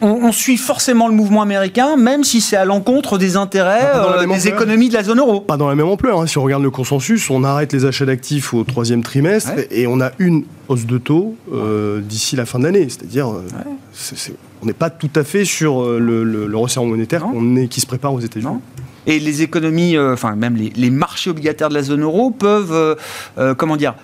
on, suit forcément le mouvement américain, même si c'est à l'encontre des intérêts euh, des économies de la zone euro. Pas dans la même ampleur. Hein. Si on regarde le consensus, on arrête les achats d'actifs au troisième trimestre et on a une hausse de taux euh, d'ici la fin de l'année. C'est-à-dire, euh, on n'est pas tout à fait sur le, le, resserrement monétaire est, qui se prépare aux États-Unis et les économies, euh, enfin même les, marchés obligataires de la zone euro peuvent, euh, euh, comment dire,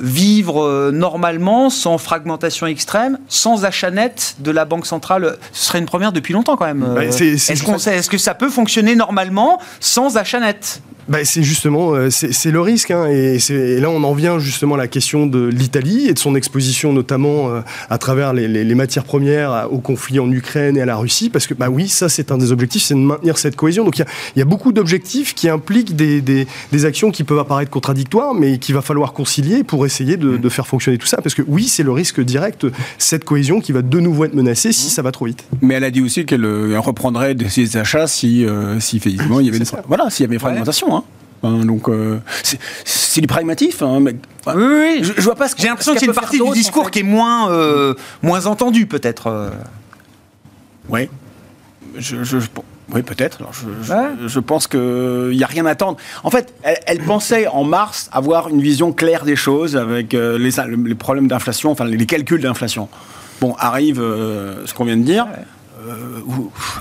vivre euh, normalement, sans fragmentation extrême, sans achat net de la Banque centrale Ce serait une première depuis longtemps quand même. Bah, Est-ce que ça peut fonctionner normalement sans achat net? Bah, c'est justement, euh, c'est le risque. hein, et, là, on en vient justement à la question de l'Italie et de son exposition notamment euh, à travers les, les- les matières premières à- au conflit en Ukraine et à la Russie. Parce que, bah oui, ça, c'est un des objectifs, c'est de maintenir cette cohésion. Donc, il y a, il y a beaucoup d'objectifs qui impliquent des, des- des actions qui peuvent apparaître contradictoires, mais qu'il va falloir concilier pour essayer de, de faire fonctionner tout ça. Parce que oui, c'est le risque direct, cette cohésion qui va de nouveau être menacée si ça va trop vite. Mais elle a dit aussi qu'elle euh, reprendrait ses achats si, euh, si effectivement il y avait une, C'est voilà, s'il y avait une fragmentation. hein. Enfin, donc euh, c'est- c'est du pragmatif. Hein, mais, Oui, oui. je, je vois pas ce J'ai l'impression ce qu'il y a qu'elle une partie du discours en fait. qui est moins, euh, moins entendue peut-être. Oui. Je, je- je- oui, peut-être. Je, je- Ouais. je pense qu'il n'y a rien à attendre. En fait, elle, elle pensait en mars avoir une vision claire des choses avec euh, les, les problèmes d'inflation, enfin les calculs d'inflation. Bon, arrive euh, ce qu'on vient de dire. Euh,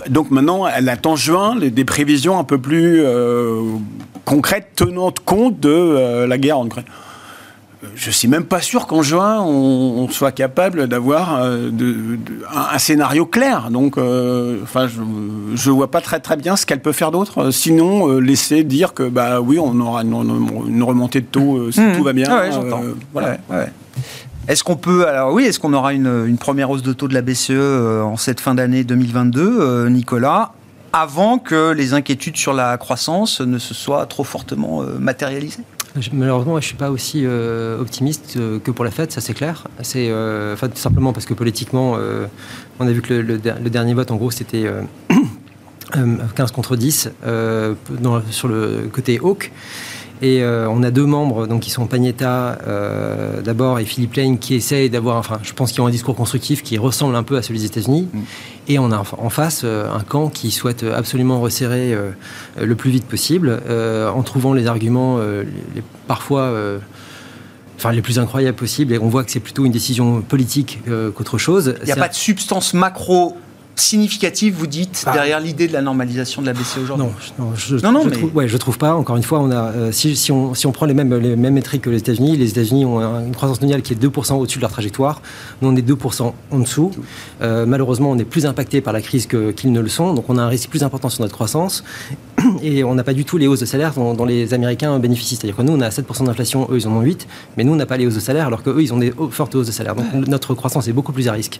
donc maintenant, elle attend juin les- des prévisions un peu plus concrètes, tenant compte de la guerre en Ukraine. Je suis même pas sûr qu'en juin, on, on soit capable d'avoir euh, de- de- un, un scénario clair. Donc, euh, enfin, je, je vois pas très très bien ce qu'elle peut faire d'autre. euh, Sinon, euh, laisser dire que bah oui, on aura une, une remontée de taux si Mhm. tout va bien. Ah ouais, j'entends. voilà. Ouais, ouais. Est-ce qu'on peut, alors oui, est-ce qu'on aura une, une première hausse de taux de la BCE en cette fin d'année 2022, euh, Nicolas, avant que les inquiétudes sur la croissance ne se soient trop fortement matérialisées? Malheureusement, je suis pas aussi euh, optimiste euh, que pour la Fed, ça c'est clair. C'est euh, tout simplement parce que politiquement, on a vu que le, le der- le dernier vote, en gros, c'était euh, euh, 15 contre 10 euh, dans- sur le côté Hawk. Et euh, on a deux membres donc, qui sont Pagnetta euh, d'abord et Philippe Lane qui essayent d'avoir, enfin je pense qu'ils ont un discours constructif qui ressemble un peu à celui des États-Unis. Et on a en- face euh, un camp qui souhaite absolument resserrer le plus vite possible en trouvant les arguments les- parfois enfin, les plus incroyables possibles. Et on voit que c'est plutôt une décision politique qu'autre chose. Il n'y a pas un- de substance macro significative, vous dites, Ah. derrière l'idée de la normalisation de la BCE aujourd'hui Non, je- non, je, Non, non, je mais- trouve, ouais, je trouve pas. Encore une fois, on a, euh, si, si on, si on prend les mêmes, les mêmes métriques que les États-Unis, les États-Unis ont un- une croissance mondiale qui est 2% au-dessus de leur trajectoire. Nous, on est 2% en dessous. Euh, malheureusement, on est plus impacté par la crise qu'ils ne le sont. Donc, on a un risque plus important sur notre croissance. Et on n'a pas du tout les hausses de salaire dont, dont les Américains bénéficient. C'est-à-dire que nous, on a 7% d'inflation, eux, ils en ont 8. Mais nous, on n'a pas les hausses de salaire, alors qu'eux, ils ont des fortes hausses de salaire. Donc, notre croissance est beaucoup plus à risque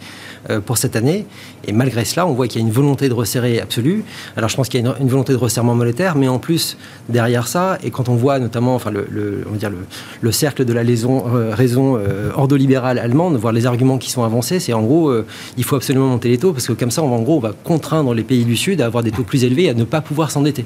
euh, pour cette année. Et malgré cela, on voit qu'il y a une volonté de resserrer absolue. Alors je pense qu'il y a une, une volonté de resserrement monétaire, mais en plus, derrière ça, et quand on voit notamment enfin, le, le- on va dire le, le cercle de la raison, euh, raison euh, ordolibérale allemande, voir les arguments qui sont avancés, c'est en gros, il faut absolument monter les taux, parce que comme ça, on va, en gros, on va contraindre les pays du Sud à avoir des taux plus élevés et à ne pas pouvoir s'endetter.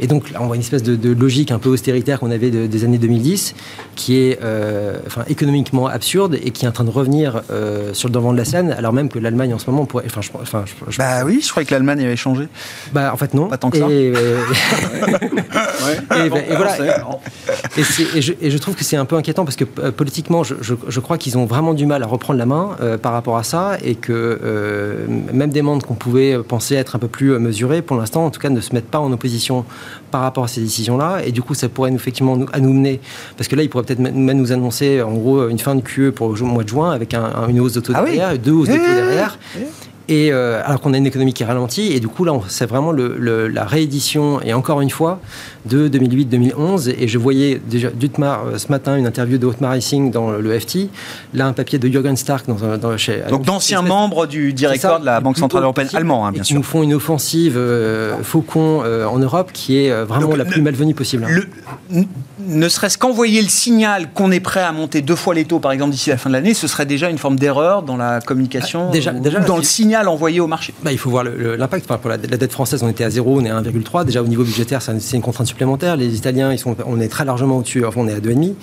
Et donc là, on voit une espèce de, de logique un peu austéritaire qu'on avait de- des années 2010, qui est euh, enfin, économiquement absurde et qui est en train de revenir euh, sur le devant de la scène, alors même que l'Allemagne en ce moment pourrait. Enfin, je, enfin, je- je- Bah oui, je croyais que l'Allemagne avait changé. bah, en fait, non. Pas tant que ça. Et, euh, Ouais. et, Bon, et voilà. Et, et je, et je trouve que c'est un peu inquiétant parce que euh, politiquement, je, je- je crois qu'ils ont vraiment du mal à reprendre la main euh, par rapport à ça et que euh, même des membres qu'on pouvait penser être un peu plus mesurés, pour l'instant, en tout cas, ne se mettent pas en opposition par rapport à ces décisions-là. Et du coup, ça pourrait nous, effectivement nous, à nous mener, parce que là, ils pourraient peut-être même nous annoncer en gros une fin de QE pour le mois de juin avec un- un- une hausse de taux Ah oui. derrière, deux hausses de taux derrière. Et euh, alors qu'on a une économie qui ralentit, et du coup là, c'est vraiment le- le- la réédition, et encore une fois, de 2008-2011. Et je voyais déjà d'Utmar euh, ce matin une interview de Otmar Hissing dans le FT, là un papier de Jürgen Stark dans, dans- chez. Donc d'anciens membres du ça, de la Banque Centrale Européenne, allemand, hein, bien qui sûr. nous font une offensive euh, faucon euh, en Europe qui est vraiment Donc, la le- plus malvenue possible. Le- n- ne serait-ce qu'envoyer le signal qu'on est prêt à monter deux fois les taux, par exemple, d'ici la fin de l'année, ce serait déjà une forme d'erreur dans la communication, Ah, déjà- ou déjà, dans le signal envoyé au marché. Bah, il faut voir l'impact. Enfin, pour la, la dette française, on était à 0, on est à 1,3. Déjà, au niveau budgétaire, c'est une contrainte Les Italiens, ils sont, on est très largement au-dessus. Enfin, on est à 2,5.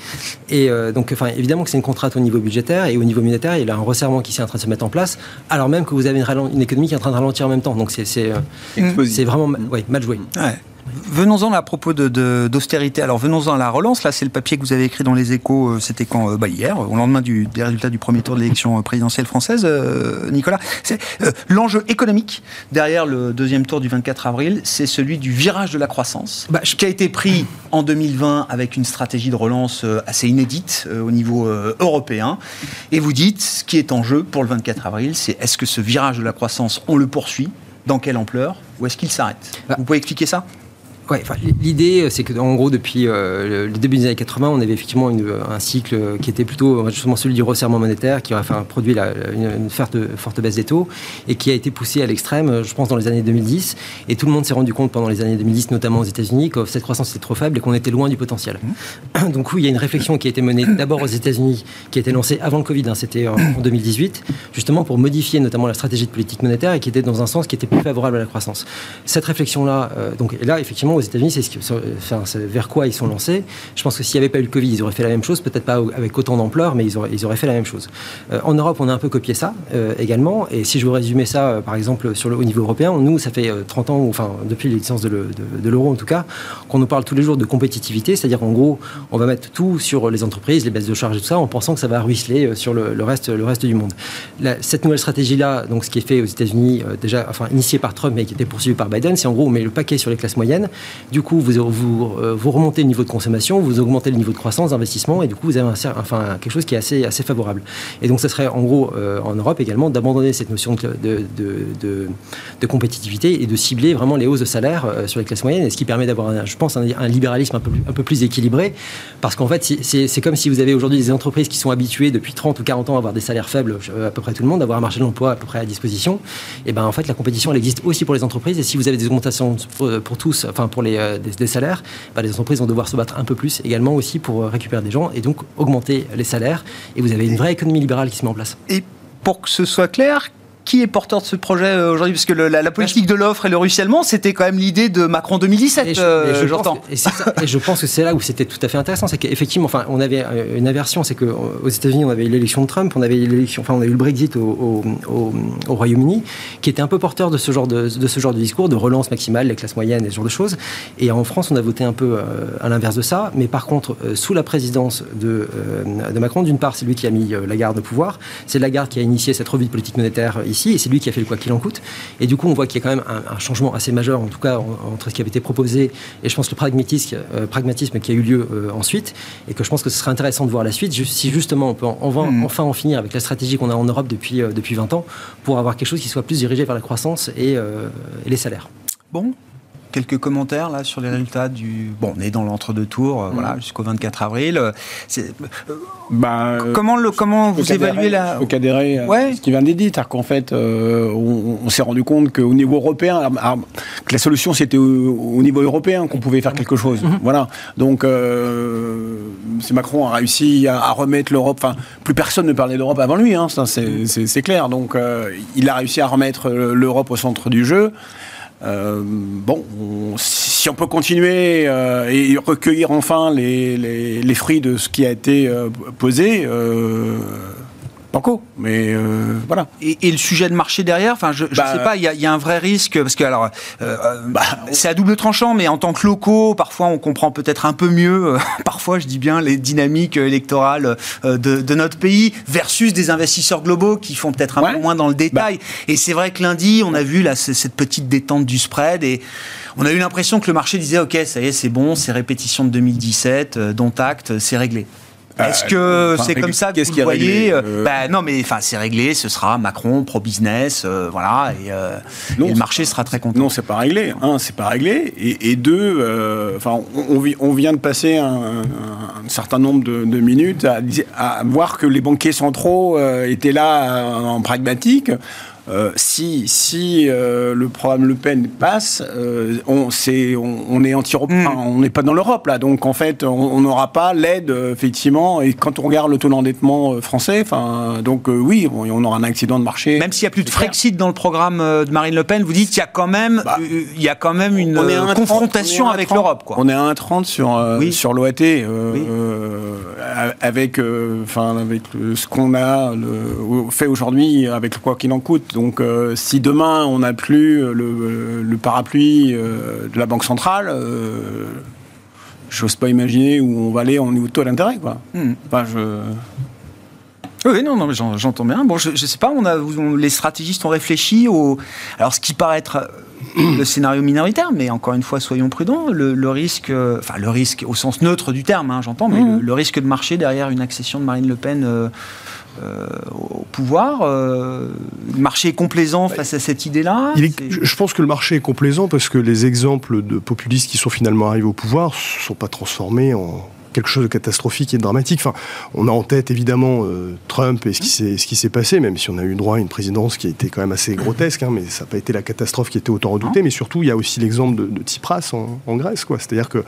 Et euh, donc, enfin, évidemment que c'est une contrainte au niveau budgétaire et au niveau monétaire, il y a un resserrement qui est en train de se mettre en place, alors même que vous avez une, économie qui est en train de ralentir en même temps. Donc, c'est c'est, euh, c'est vraiment ouais, mal joué. Ouais. Venons-en à propos d'austérité. De, Alors venons-en à la relance. Là, c'est le papier que vous avez écrit dans les échos, euh, c'était quand bah, Hier, au lendemain du, des résultats du premier tour de l'élection présidentielle française, euh, Nicolas. C'est euh, l'enjeu économique derrière le deuxième tour du 24 avril, c'est celui du virage de la croissance, bah, qui a été pris en 2020 avec une stratégie de relance assez inédite au niveau européen. Et vous dites, ce qui est en jeu pour le 24 avril, c'est est-ce que ce virage de la croissance, on le poursuit? Dans quelle ampleur? Ou est-ce qu'il s'arrête? Bah, Vous pouvez expliquer ça? Ouais, l'idée, euh, c'est que en gros, depuis euh, le début des années 80, on avait effectivement une, un cycle qui était plutôt justement celui du resserrement monétaire, qui aurait fait, produit la, une, forte, forte, baisse des taux et qui a été poussé à l'extrême, je pense, dans les années 2010. Et tout le monde s'est rendu compte pendant les années 2010, notamment aux États-Unis, que cette croissance était trop faible et qu'on était loin du potentiel. Mmh. Donc, oui, il y a une réflexion qui a été menée d'abord aux États-Unis, qui a été lancée avant le Covid, hein, c'était en, 2018, justement pour modifier notamment la stratégie de politique monétaire et qui était dans un sens qui était plus favorable à la croissance. Cette réflexion-là, euh, donc là, effectivement, aux États-Unis, c'est ce vers quoi ils sont lancés. Je pense que s'il n'y avait pas eu le Covid, ils auraient fait la même chose, peut-être pas avec autant d'ampleur, mais ils auraient, ils auraient fait la même chose. Euh, en Europe, on a un peu copié ça euh, également. Et si je veux résumer ça, euh, par exemple, sur le, au niveau européen, nous, ça fait 30 ans, enfin, depuis l'existence de l'euro en tout cas, qu'on nous parle tous les jours de compétitivité, c'est-à-dire qu'en gros, on va mettre tout sur les entreprises, les baisses de charges et tout ça, en pensant que ça va ruisseler sur le, reste, le reste du monde. cette nouvelle stratégie-là, donc ce qui est fait aux États-Unis, déjà, enfin, initié par Trump, mais qui était poursuivi par Biden, c'est en gros, on met le paquet sur les classes moyennes. Du coup, euh, vous, remontez le niveau de consommation, vous augmentez le niveau de croissance, d'investissement, et du coup, vous avez quelque chose qui est assez, favorable. Et donc, ça serait en gros, euh, en Europe également, d'abandonner cette notion de, compétitivité et de cibler vraiment les hausses de salaire euh, sur les classes moyennes, et ce qui permet d'avoir, je pense, un, libéralisme un peu, plus équilibré, parce qu'en fait, c'est comme si vous avez aujourd'hui des entreprises qui sont habituées depuis 30 ou 40 ans à avoir des salaires faibles, à peu près tout le monde, avoir un marché de l'emploi à peu près à disposition, et ben en fait, la compétition, elle existe aussi pour les entreprises, et si vous avez des augmentations pour, tous, enfin pour les, des, salaires, bah, les entreprises vont devoir se battre un peu plus également aussi pour euh, récupérer des gens et donc augmenter les salaires. Et vous avez une vraie économie libérale qui se met en place. Et pour que ce soit clair, qui est porteur de ce projet euh, aujourd'hui? Parce que la, politique de l'offre et le ruissellement, c'était quand même l'idée de Macron 2017, euh, j'entends. Et, je pense que c'est là où c'était tout à fait intéressant. C'est qu'effectivement, enfin, on avait euh, une aversion, c'est qu'aux États-Unis, on avait eu l'élection de Trump, on avait l'élection, enfin, on a eu le Brexit au, Royaume-Uni, qui était un peu porteur de ce genre de, ce genre de discours, de relance maximale, les classes moyennes et ce genre de choses. Et en France, on a voté un peu à l'inverse de ça. Mais par contre, sous la présidence de, de Macron, d'une part, c'est lui qui a mis la garde au pouvoir. C'est la garde qui a initié cette revue de politique monétaire et c'est lui qui a fait le quoi qu'il en coûte. Et du coup, on voit qu'il y a quand même un, changement assez majeur, en tout cas, entre ce qui avait été proposé et je pense le pragmatisme, euh, pragmatisme qui a eu lieu euh, ensuite, et que je pense que ce serait intéressant de voir la suite, si justement on peut hmm. enfin en finir avec la stratégie qu'on a en Europe depuis, euh, depuis 20 ans, pour avoir quelque chose qui soit plus dirigé vers la croissance et, et les salaires. Bon, quelques commentaires là sur les résultats du. Bon, on est dans l'entre-deux tours, euh, voilà, mm. jusqu'au 24 avril. Euh, bah, comment le, comment vous évaluez la. Au cadéré, ouais. ce qui vient d'être dit, c'est qu'en fait, euh, on, s'est rendu compte qu'au niveau européen, que la solution c'était au, niveau européen qu'on pouvait faire quelque chose. Mm-hmm. Voilà. Donc, euh, Macron a réussi à, remettre l'Europe. Enfin, plus personne ne parlait d'Europe avant lui, hein, c'est clair. Donc, il a réussi à remettre l'Europe au centre du jeu. Euh, bon, si on peut continuer euh, et recueillir enfin les, les, fruits de ce qui a été euh, posé, mais euh, voilà. Et, le sujet de marché derrière, enfin, je, ne bah, sais pas, il y, a un vrai risque parce que alors, euh, euh, bah, c'est à double tranchant, mais en tant que locaux, parfois on comprend peut-être un peu mieux, parfois je dis bien les dynamiques électorales de, notre pays versus des investisseurs globaux qui font peut-être un peu moins dans le détail. Bah. Et c'est vrai que lundi, on a vu là cette petite détente du spread et on a eu l'impression que le marché disait ok, ça y est, c'est bon, c'est répétition de 2017, dont acte, c'est réglé. Euh, Est-ce que c'est comme ça que vous voyez euh bah, Non, mais enfin, c'est réglé. Ce sera Macron pro-business, euh, voilà, et, le marché sera très content. Non, c'est pas réglé. Un, c'est pas réglé, et, deux, enfin, on, vient de passer un, certain nombre de, minutes à, à, voir que les banquiers centraux étaient là en pragmatique. Euh, si si euh, le programme Le Pen passe, euh, on, est, on, est anti hmm. on n'est pas dans l'Europe là, donc en fait on n'aura pas l'aide effectivement. Et quand on regarde le taux d'endettement français, enfin donc oui, on aura un accident de marché. Même s'il n'y a plus de Frexit dans le programme de Marine Le Pen, vous dites qu'il y a quand même bah, il y a quand même une confrontation avec l'Europe. On est à 1,30 sur sur l'OAT avec enfin avec ce qu'on a fait aujourd'hui avec le quoi qu'il en coûte. Donc, euh, si demain on n'a plus le, le parapluie euh, de la Banque centrale, euh, j'ose pas imaginer où on va aller en niveau de taux d'intérêt. Quoi. Hmm. Enfin, je... Oui, non, non, mais j'en- j'entends bien. Bon, je, je sais pas, on a, on- les stratégistes ont réfléchi au. Alors, ce qui paraît être euh, le scénario minoritaire, mais encore une fois, soyons prudents. Le, le risque, euh, enfin, le risque au sens neutre du terme, hein, j'entends, mais le, le risque de marcher derrière une accession de Marine Le Pen. euh, euh, au pouvoir, euh, le marché est complaisant face à cette idée-là. Est- je pense que le marché est complaisant parce que les exemples de populistes qui sont finalement arrivés au pouvoir ne sont pas transformés en quelque chose de catastrophique et de dramatique. Enfin, on a en tête évidemment euh, Trump et ce qui s'est ce qui s'est passé, même si on a eu droit à une présidence qui a été quand même assez grotesque, hein, mais ça n'a pas été la catastrophe qui était autant redoutée. Mais surtout, il y a aussi l'exemple de, de Tsipras en, en Grèce, quoi. C'est-à-dire que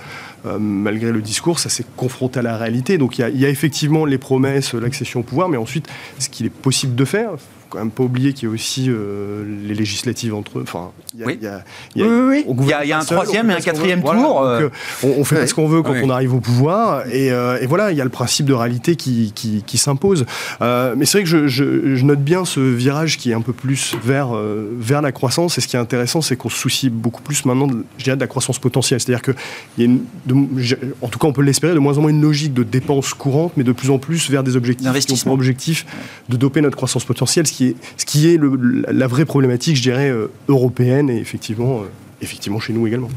euh, malgré le discours, ça s'est confronté à la réalité. Donc il y, a, il y a effectivement les promesses, l'accession au pouvoir, mais ensuite, ce qu'il est possible de faire. Faut quand même pas oublier qu'il y a aussi euh, les législatives entre eux. Enfin, il y a- Oui. il y a- il y a- Oui, oui, oui. on Il y a- gouverne il y a pas un seul, troisième et un quatrième. Voilà, tour, donc, euh, euh, on, on fait ce qu'on veut quand on arrive au pouvoir. Et, euh, et voilà, il y a le principe de réalité qui, qui, qui s'impose. Euh, mais c'est vrai que je, je- je note bien ce virage qui est un peu plus vers, euh, vers la croissance. Et ce qui est intéressant, c'est qu'on se soucie beaucoup plus maintenant, de, je dirais, de la croissance potentielle. C'est-à-dire qu'il y a une, de- je- en tout cas, on peut l'espérer, de moins en moins une logique de dépenses courantes, mais de plus en plus vers des objectifs qui ont D'investissement. pour objectif de doper notre croissance potentielle, ce qui est, ce qui est le- la vraie problématique, je dirais, euh, européenne et effectivement, euh, effectivement chez nous également.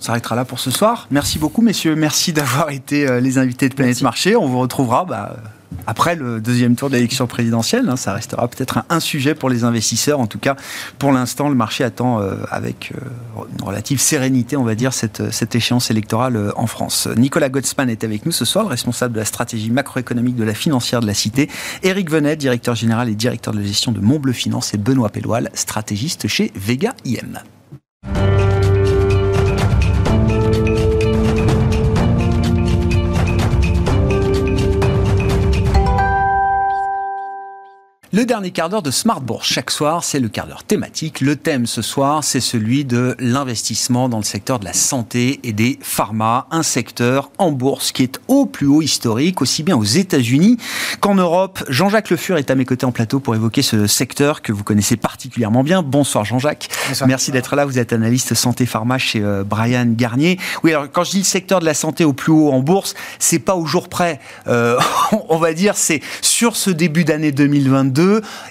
On s'arrêtera là pour ce soir. Merci beaucoup, messieurs. Merci d'avoir été euh, les invités de Planète Marché. On vous retrouvera bah, après le deuxième tour de l'élection présidentielle. hein. Ça restera peut-être un, sujet pour les investisseurs. En tout cas, pour l'instant, le marché attend euh, avec euh, une relative sérénité, on va dire, cette, cette échéance électorale euh, en France. Nicolas Gottsman est avec nous ce soir, le responsable de la stratégie macroéconomique de la financière de la Cité. Éric Venet, directeur général et directeur de la gestion de Montbleu Finance. Et Benoît Pelloil, stratégiste chez Vega IM. Le dernier quart d'heure de Smart Bourse. Chaque soir, c'est le quart d'heure thématique. Le thème ce soir, c'est celui de l'investissement dans le secteur de la santé et des pharma. Un secteur en bourse qui est au plus haut historique, aussi bien aux États-Unis qu'en Europe. Jean-Jacques Le Fur est à mes côtés en plateau pour évoquer ce secteur que vous connaissez particulièrement bien. Bonsoir Jean-Jacques. Merci d'être là. Vous êtes analyste santé pharma chez euh, Brian Garnier. Oui, alors quand je dis le secteur de la santé au plus haut en bourse, c'est pas au jour près. Euh, on va dire c'est sur ce début d'année 2022,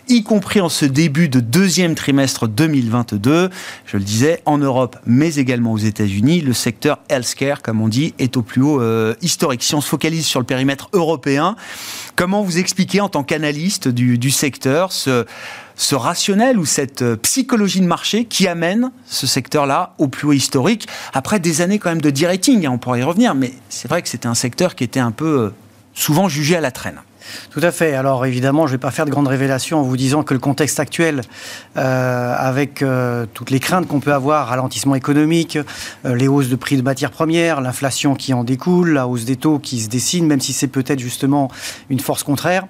y compris en ce début de deuxième trimestre 2022. Je le disais, en Europe, mais également aux États-Unis, le secteur healthcare, comme on dit, est au plus haut euh, historique. Si on se focalise sur le périmètre européen, comment vous expliquez en tant qu'analyste du, secteur ce ce rationnel ou cette euh, psychologie de marché qui amène ce secteur-là au plus haut historique, après des années quand même de de-rating, hein, on pourrait y revenir, mais c'est vrai que c'était un secteur qui était un peu euh, souvent jugé à la traîne. Tout à fait. Alors évidemment, je ne vais pas faire de grandes révélations en vous disant que le contexte actuel, euh, avec euh, toutes les craintes qu'on peut avoir, ralentissement économique, euh, les hausses de prix de matières premières, l'inflation qui en découle, la hausse des taux qui se dessine, même si c'est peut-être justement une force contraire.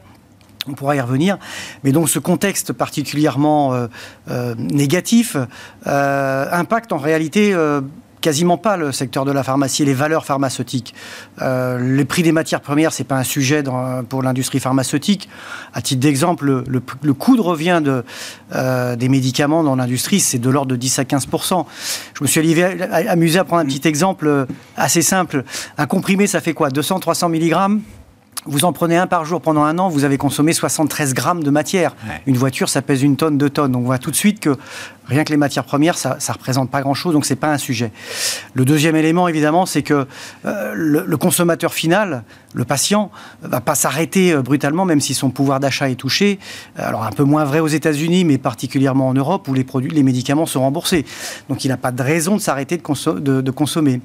On pourra y revenir. Mais donc ce contexte particulièrement négatif impacte en réalité quasiment pas le secteur de la pharmacie les valeurs pharmaceutiques. Euh, les prix des matières premières, c'est pas un sujet pour l'industrie pharmaceutique. À titre d'exemple, le, coût de revient euh, des médicaments dans l'industrie, c'est de l'ordre de 10 à 15% Je me suis amusé à prendre un petit exemple euh, assez simple. Un comprimé, ça fait quoi? 200-300 mg vous en prenez un par jour pendant un an, vous avez consommé 73 grammes de matière. Ouais. Une voiture, ça pèse une tonne, deux tonnes. Donc on voit tout de suite que rien que les matières premières, ça ne représente pas grand-chose, donc c'est pas un sujet. Le deuxième élément, évidemment, c'est que euh, le, le consommateur final, le patient, va pas s'arrêter euh, brutalement, même si son pouvoir d'achat est touché. Alors un peu moins vrai aux États-Unis, mais particulièrement en Europe, où les produits, les médicaments sont remboursés. Donc il n'a pas de raison de s'arrêter de, conso- de- de consommer.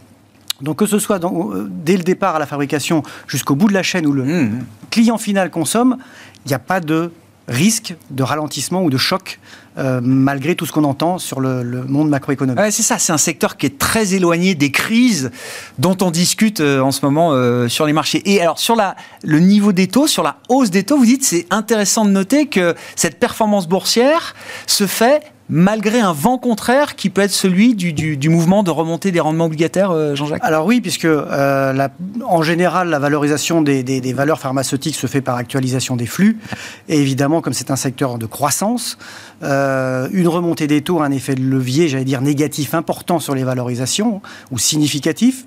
Donc que ce soit dans- euh, dès le départ à la fabrication jusqu'au bout de la chaîne où le Mmh. client final consomme, il n'y a pas de risque de ralentissement ou de choc euh, malgré tout ce qu'on entend sur le, le monde macroéconomique. Ouais, c'est ça, c'est un secteur qui est très éloigné des crises dont on discute euh, en ce moment euh, sur les marchés. Et alors sur la, le niveau des taux, sur la hausse des taux, vous dites c'est intéressant de noter que cette performance boursière se fait malgré un vent contraire qui peut être celui du, mouvement de remontée des rendements obligataires, euh, Jean-Jacques? Alors oui, puisque euh, en général, la valorisation des, valeurs pharmaceutiques se fait par actualisation des flux. Et évidemment, comme c'est un secteur de croissance, euh, une remontée des taux a un effet de levier, j'allais dire négatif important sur les valorisations, ou significatif.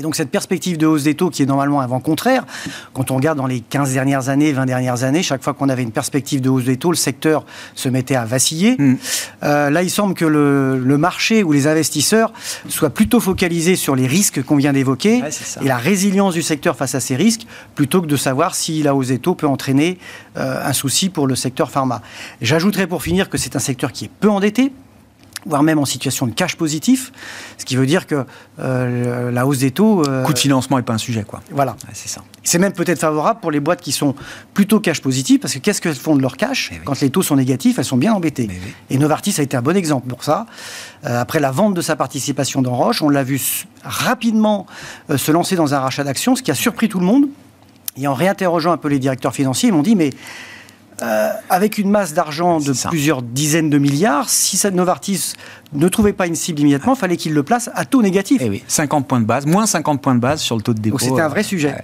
Et donc cette perspective de hausse des taux qui est normalement un vent contraire, quand on regarde dans les 15 dernières années, 20 dernières années, chaque fois qu'on avait une perspective de hausse des taux, le secteur se mettait à vaciller. Mm. Euh, là, il semble que le, marché ou les investisseurs soient plutôt focalisés sur les risques qu'on vient d'évoquer et la résilience du secteur face à ces risques, plutôt que de savoir si la hausse des taux peut entraîner euh, un souci pour le secteur pharma. J'ajouterais pour finir que c'est un secteur qui est peu endetté, voire même en situation de cash positif, ce qui veut dire que euh, la hausse des taux... Euh, Coût de financement n'est pas un sujet, quoi. Voilà. c'est ça. C'est même peut-être favorable pour les boîtes qui sont plutôt cash positives, parce que qu'est-ce qu'elles font de leur cash eh Quand les taux sont négatifs, elles sont bien embêtées. Et Novartis a été un bon exemple pour ça. Euh, après la vente de sa participation dans Roche, on l'a vu rapidement se lancer dans un rachat d'actions, ce qui a surpris tout le monde. Et en réinterrogeant un peu les directeurs financiers, ils m'ont dit, mais euh, avec une masse d'argent de plusieurs dizaines de milliards, si cette Novartis ne trouvait pas une cible immédiatement, il fallait qu'il le place à taux négatif. Eh oui, 50 points de base, moins 50 points de base sur le taux de dépôt. Donc c'était un vrai sujet.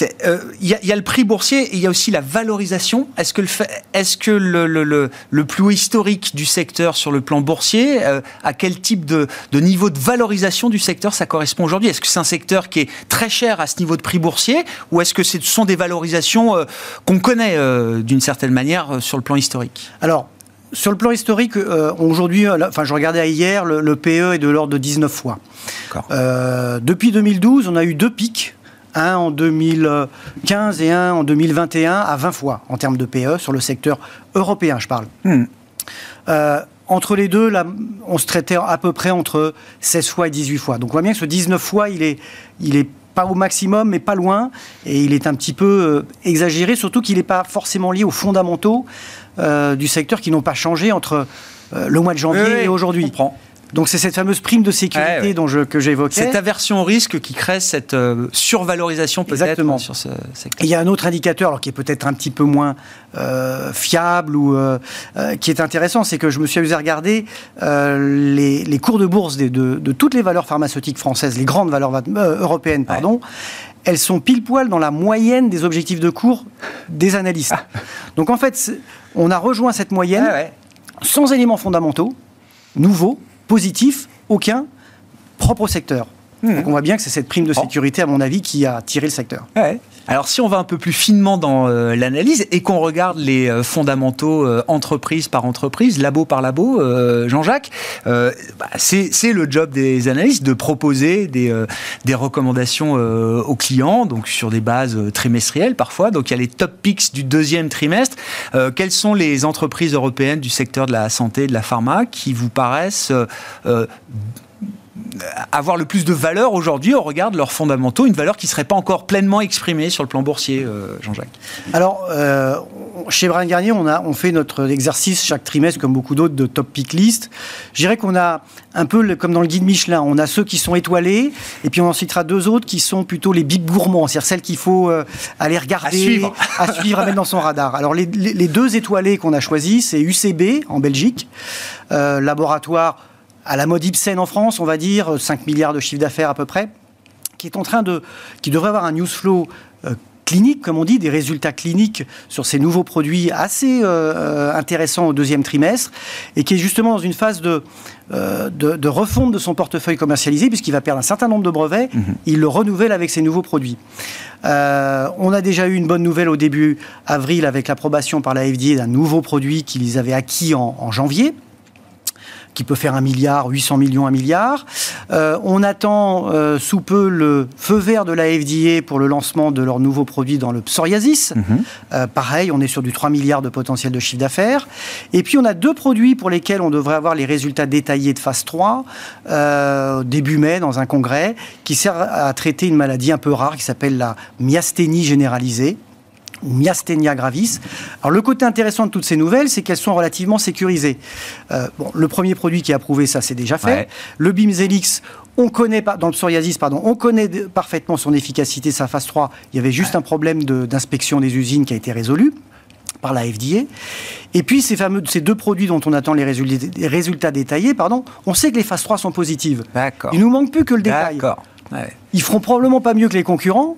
Il euh, y, a le prix boursier et il y a aussi la valorisation. Est-ce que, le, est-ce que le, le, le, plus haut historique du secteur sur le plan boursier, euh, à quel type de, de, niveau de valorisation du secteur ça correspond aujourd'hui? Est-ce que c'est un secteur qui est très cher à ce niveau de prix boursier ou est-ce que ce sont des valorisations euh, qu'on connaît d'une certaine manière sur le plan historique? Alors, sur le plan historique, aujourd'hui, enfin, je regardais hier, le, PE est de l'ordre de 19 fois. depuis 2012, on a eu deux pics un en 2015 et un en 2021 à 20 fois en termes de PE sur le secteur européen, je parle. Hmm. Euh, entre les deux, là, on se traitait à peu près entre 16 fois et 18 fois. Donc on voit bien que ce 19 fois, il est, il est pas au maximum, mais pas loin, et il est un petit peu euh, exagéré, surtout qu'il n'est pas forcément lié aux fondamentaux euh, du secteur qui n'ont pas changé entre le mois de janvier et aujourd'hui. Donc c'est cette fameuse prime de sécurité dont je, que j'évoquais. Cette aversion au risque qui crée cette euh, survalorisation peut-être sur ce secteur. il y a un autre indicateur alors, qui est peut-être un petit peu moins euh, fiable ou euh, qui est intéressant, c'est que je me suis amusé à regarder les, cours de bourse de, de, toutes les valeurs pharmaceutiques françaises, les grandes valeurs européennes, pardon. Elles sont pile poil dans la moyenne des objectifs de cours des analystes. Ah. Donc en fait, on a rejoint cette moyenne sans éléments fondamentaux, nouveaux, positif, aucun, propre au secteur. Hmm. Donc on voit bien que c'est cette prime de sécurité, à mon avis, qui a tiré le secteur. Alors si on va un peu plus finement dans euh, l'analyse et qu'on regarde les euh, fondamentaux euh, entreprise par entreprise, labo par labo, Jean-Jacques, bah, c'est le job des analystes de proposer des, des recommandations aux clients, donc sur des bases trimestrielles parfois. Donc il y a les top picks du deuxième trimestre. quelles sont les entreprises européennes du secteur de la santé et de la pharma qui vous paraissent avoir le plus de valeur aujourd'hui au regard de leurs fondamentaux, une valeur qui ne serait pas encore pleinement exprimée sur le plan boursier, euh, Jean-Jacques Alors, euh, chez Brian Garnier, on, a, on fait notre exercice chaque trimestre, comme beaucoup d'autres, de top pick list. Je dirais qu'on a un peu comme dans le guide Michelin, on a ceux qui sont étoilés, et puis on en citera deux autres qui sont plutôt les big gourmands, c'est-à-dire celles qu'il faut euh, aller regarder, à suivre, à, suivre, à mettre dans son radar. Alors les, deux étoilés qu'on a choisis, c'est UCB en Belgique, laboratoire à la mode Ibsen en France, on va dire, 5 milliards de chiffre d'affaires à peu près, qui est en train de, qui devrait avoir un news flow euh, clinique, comme on dit, des résultats cliniques sur ces nouveaux produits assez euh, intéressants au deuxième trimestre, et qui est justement dans une phase de, euh, de, refonte de son portefeuille commercialisé, puisqu'il va perdre un certain nombre de brevets, mhm. il le renouvelle avec ses nouveaux produits. on a déjà eu une bonne nouvelle au début avril avec l'approbation par la FDA d'un nouveau produit qu'ils avaient acquis en janvier, qui peut faire un milliard, 800 millions, un milliard. Euh, on attend euh, sous peu le feu vert de la FDA pour le lancement de leur nouveau produit dans le psoriasis. Mhm. Euh, pareil, on est sur du 3 milliards de potentiel de chiffre d'affaires. Et puis on a deux produits pour lesquels on devrait avoir les résultats détaillés de phase 3 début mai dans un congrès qui sert à traiter une maladie un peu rare qui s'appelle la myasthénie généralisée ou myasthénia gravis. Alors le côté intéressant de toutes ces nouvelles, c'est qu'elles sont relativement sécurisées. Euh, bon, le premier produit qui est approuvé, ça c'est déjà fait. Le Bimzelix, on connaît pas dans le psoriasis, pardon, on connaît parfaitement son efficacité, sa phase 3. Il y avait juste un problème d'inspection des usines qui a été résolu par la FDA. Et puis ces fameux ces deux produits dont on attend les résultats, les résultats détaillés, pardon, on sait que les phases 3 sont positives. D'accord. Il nous manque plus que le détail. D'accord. Ouais. Ils feront probablement pas mieux que les concurrents,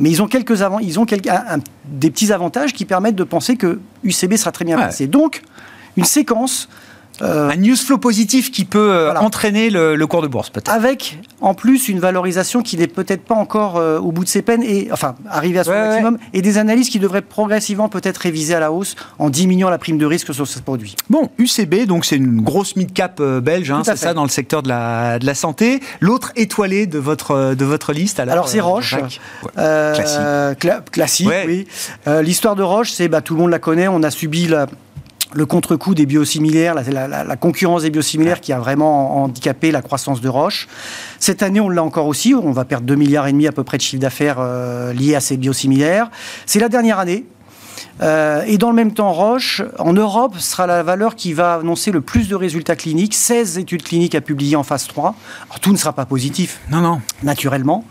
mais ils ont quelques avant, ils ont quelques- un- un- des petits avantages qui permettent de penser que UCB sera très bien Ouais. placé. Donc une séquence Un news flow positif qui peut euh, Voilà. entraîner le, le cours de bourse, peut-être. avec en plus une valorisation qui n'est peut-être pas encore euh, au bout de ses peines et enfin arrivé à son Ouais, maximum et des analyses qui devraient progressivement peut-être réviser à la hausse en diminuant la prime de risque sur ce produit. Bon, UCB, donc c'est une grosse mid-cap euh, belge, hein, c'est ça, dans le secteur de la, de la santé. L'autre étoilé de votre, de votre liste, alors, Alors, c'est euh, Roche. Euh, Classique. cla- classique, Ouais. oui. Euh, L'histoire de Roche, c'est bah, tout le monde la connaît. On a subi la- le contre-coup des biosimilaires, la, la- la- la concurrence des biosimilaires qui a vraiment handicapé la croissance de Roche. Cette année, on l'a encore aussi. On va perdre 2 milliards et demi à peu près de chiffre d'affaires euh, liés à ces biosimilaires. C'est la dernière année. Euh, et dans le même temps, Roche, en Europe, sera la valeur qui va annoncer le plus de résultats cliniques. 16 études cliniques à publier en phase 3. Alors, tout ne sera pas positif Non, non. naturellement.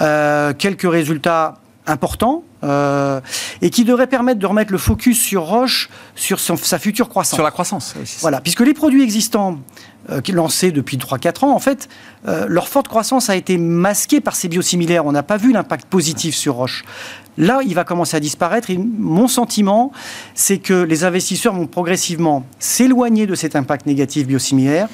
Euh, quelques résultats importants euh, et qui devraient permettre de remettre le focus sur Roche, sur son- sa future croissance. Sur la croissance. oui. Voilà, puisque les produits existants euh, lancés depuis 3-4 ans, en fait, euh, leur forte croissance a été masquée par ces biosimilaires. On n'a pas vu l'impact positif sur Roche. Là, il va commencer à disparaître. Et mon sentiment, c'est que les investisseurs vont progressivement s'éloigner de cet impact négatif biosimilaire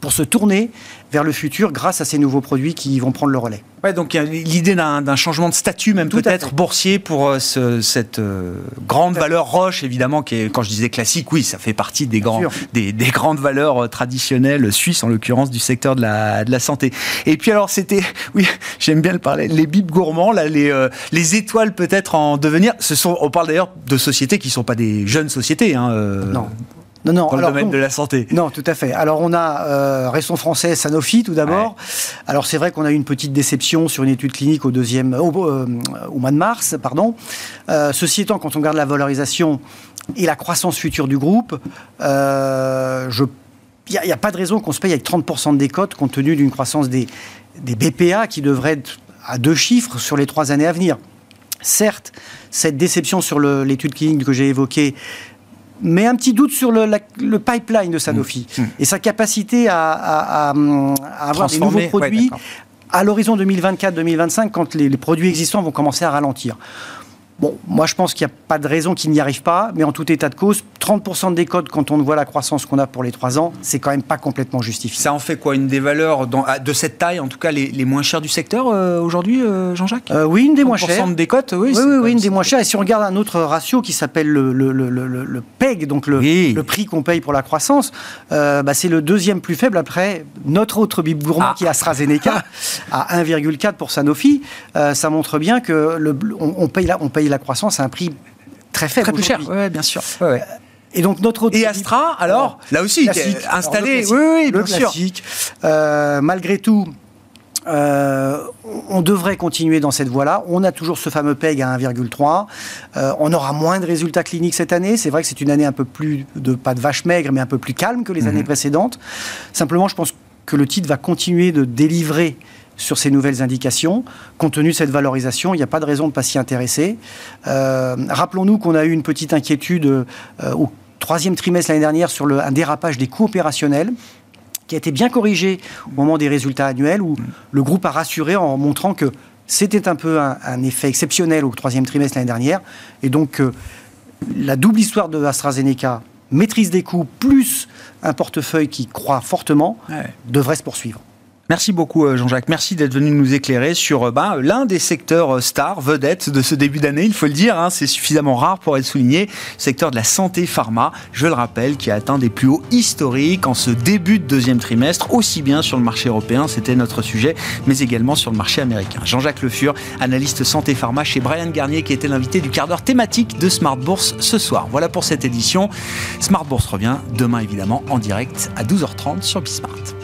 pour se tourner vers le futur grâce à ces nouveaux produits qui vont prendre le relais. Ouais, donc l'idée d'un changement de statut, même Tout à peut-être boursier, pour euh, ce- cette euh, grande valeur Roche, évidemment, qui est, quand je disais classique, oui, ça fait partie des, grands, sûr. des, des grandes valeurs euh, traditionnelles suisses, en l'occurrence, du secteur de la, de la santé. Et puis alors, c'était, oui, j'aime bien le parler, les bips gourmands, là, les, euh, les étoiles peut-être en devenir. Ce sont, on parle d'ailleurs de sociétés qui ne sont pas des jeunes sociétés, hein, euh, Non. Non, non. dans le domaine de la santé. Non, tout à fait. Alors on a euh, restons français Sanofi tout d'abord. Alors c'est vrai qu'on a eu une petite déception sur une étude clinique au deuxième au, euh, au mois de mars, pardon. Euh, ceci étant, quand on regarde la valorisation et la croissance future du groupe, euh, je il n'y a, pas de raison qu'on se paye avec 30% de décote compte tenu d'une croissance des, des BPA qui devrait être à deux chiffres sur les trois années à venir. Certes, cette déception sur l'étude clinique que j'ai évoquée met un petit doute sur le, la- le pipeline de Sanofi et sa capacité à, à- à, à avoir des nouveaux produits à l'horizon 2024-2025 quand les, les produits existants vont commencer à ralentir. Bon, moi je pense qu'il n'y a pas de raison qu'il n'y arrive pas, mais en tout état de cause, 30% de décote quand on voit la croissance qu'on a pour les 3 ans, c'est quand même pas complètement justifié. Ça en fait quoi Une des valeurs dans- de cette taille, en tout cas les, les moins chères du secteur euh, aujourd'hui, euh, Jean-Jacques Euh, oui, une des moins 30% chères. de décote, oui. Oui, oui, oui, une des moins chères. Et si on regarde un autre ratio qui s'appelle le, le, le, PEG, donc le, Oui. le prix qu'on paye pour la croissance, bah, c'est le deuxième plus faible après notre autre bib gourmand Ah. qui est AstraZeneca, à 1,4 pour Sanofi. Ça montre bien que le, on, on paye la, on paye la croissance à un prix très faible. Très peu cher, ouais, bien sûr. Ouais, ouais. Et donc notre autre Et Astra, alors Là aussi, t'es installé. Alors, le Oui, oui, bien le sûr. classique. Euh, malgré tout, euh, on devrait continuer dans cette voie-là. On a toujours ce fameux PEG à 1,3. Euh, on aura moins de résultats cliniques cette année. C'est vrai que c'est une année un peu plus, de, pas de vache maigre, mais un peu plus calme que les années précédentes. Simplement, je pense que le titre va continuer de délivrer sur ces nouvelles indications. Compte tenu de cette valorisation, il n'y a pas de raison de ne pas s'y intéresser. Euh, Rappelons-nous qu'on a eu une petite inquiétude euh, au troisième trimestre l'année dernière sur le, un dérapage des coûts opérationnels qui a été bien corrigé au moment des résultats annuels, où le groupe a rassuré en montrant que c'était un peu un, un effet exceptionnel au troisième trimestre l'année dernière. Et donc, euh, la double histoire de AstraZeneca, maîtrise des coûts, plus un portefeuille qui croît fortement, Ouais. devrait se poursuivre. Merci beaucoup euh, Jean-Jacques. Merci d'être venu nous éclairer sur euh, ben, l'un des secteurs euh, stars, vedettes de ce début d'année. Il faut le dire, hein, c'est suffisamment rare pour être souligné. Secteur de la santé pharma, je le rappelle, qui a atteint des plus hauts historiques en ce début de deuxième trimestre, aussi bien sur le marché européen, c'était notre sujet, mais également sur le marché américain. Jean-Jacques Le Fur, analyste santé pharma chez Brian Garnier, qui était l'invité du quart d'heure thématique de Smart Bourse ce soir. Voilà pour cette édition. Smart Bourse revient demain évidemment en direct à 12h30 sur Bismart.